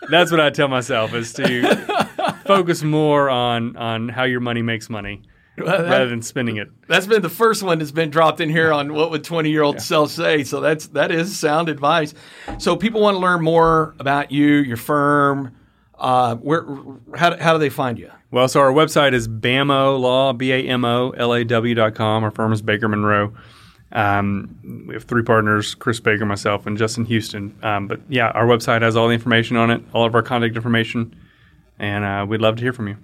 S1: that's what I tell myself is to focus more on on how your money makes money rather than spending it.
S2: That's been the first one that's been dropped in here on what would 20 year old self say. So that's that is sound advice. So people want to learn more about you, your firm. Uh, where how, how do they find you?
S1: Well, so our website is BAMO Law, B A M O L A W dot com. Our firm is Baker Monroe. Um, we have three partners: Chris Baker, myself, and Justin Houston. Um, but yeah, our website has all the information on it, all of our contact information, and uh, we'd love to hear from you.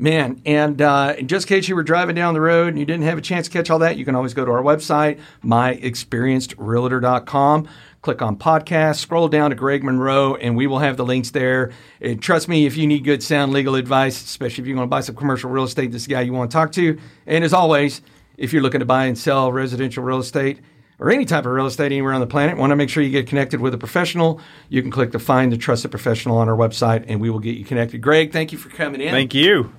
S2: Man, and uh, in just in case you were driving down the road and you didn't have a chance to catch all that, you can always go to our website, myexperiencedrealtor.com. Click on podcast, scroll down to Greg Monroe, and we will have the links there. And trust me, if you need good sound legal advice, especially if you want to buy some commercial real estate, this guy you want to talk to. And as always, if you're looking to buy and sell residential real estate, or any type of real estate anywhere on the planet, want to make sure you get connected with a professional, you can click to find the trusted professional on our website and we will get you connected. Greg, thank you for coming in.
S1: Thank you.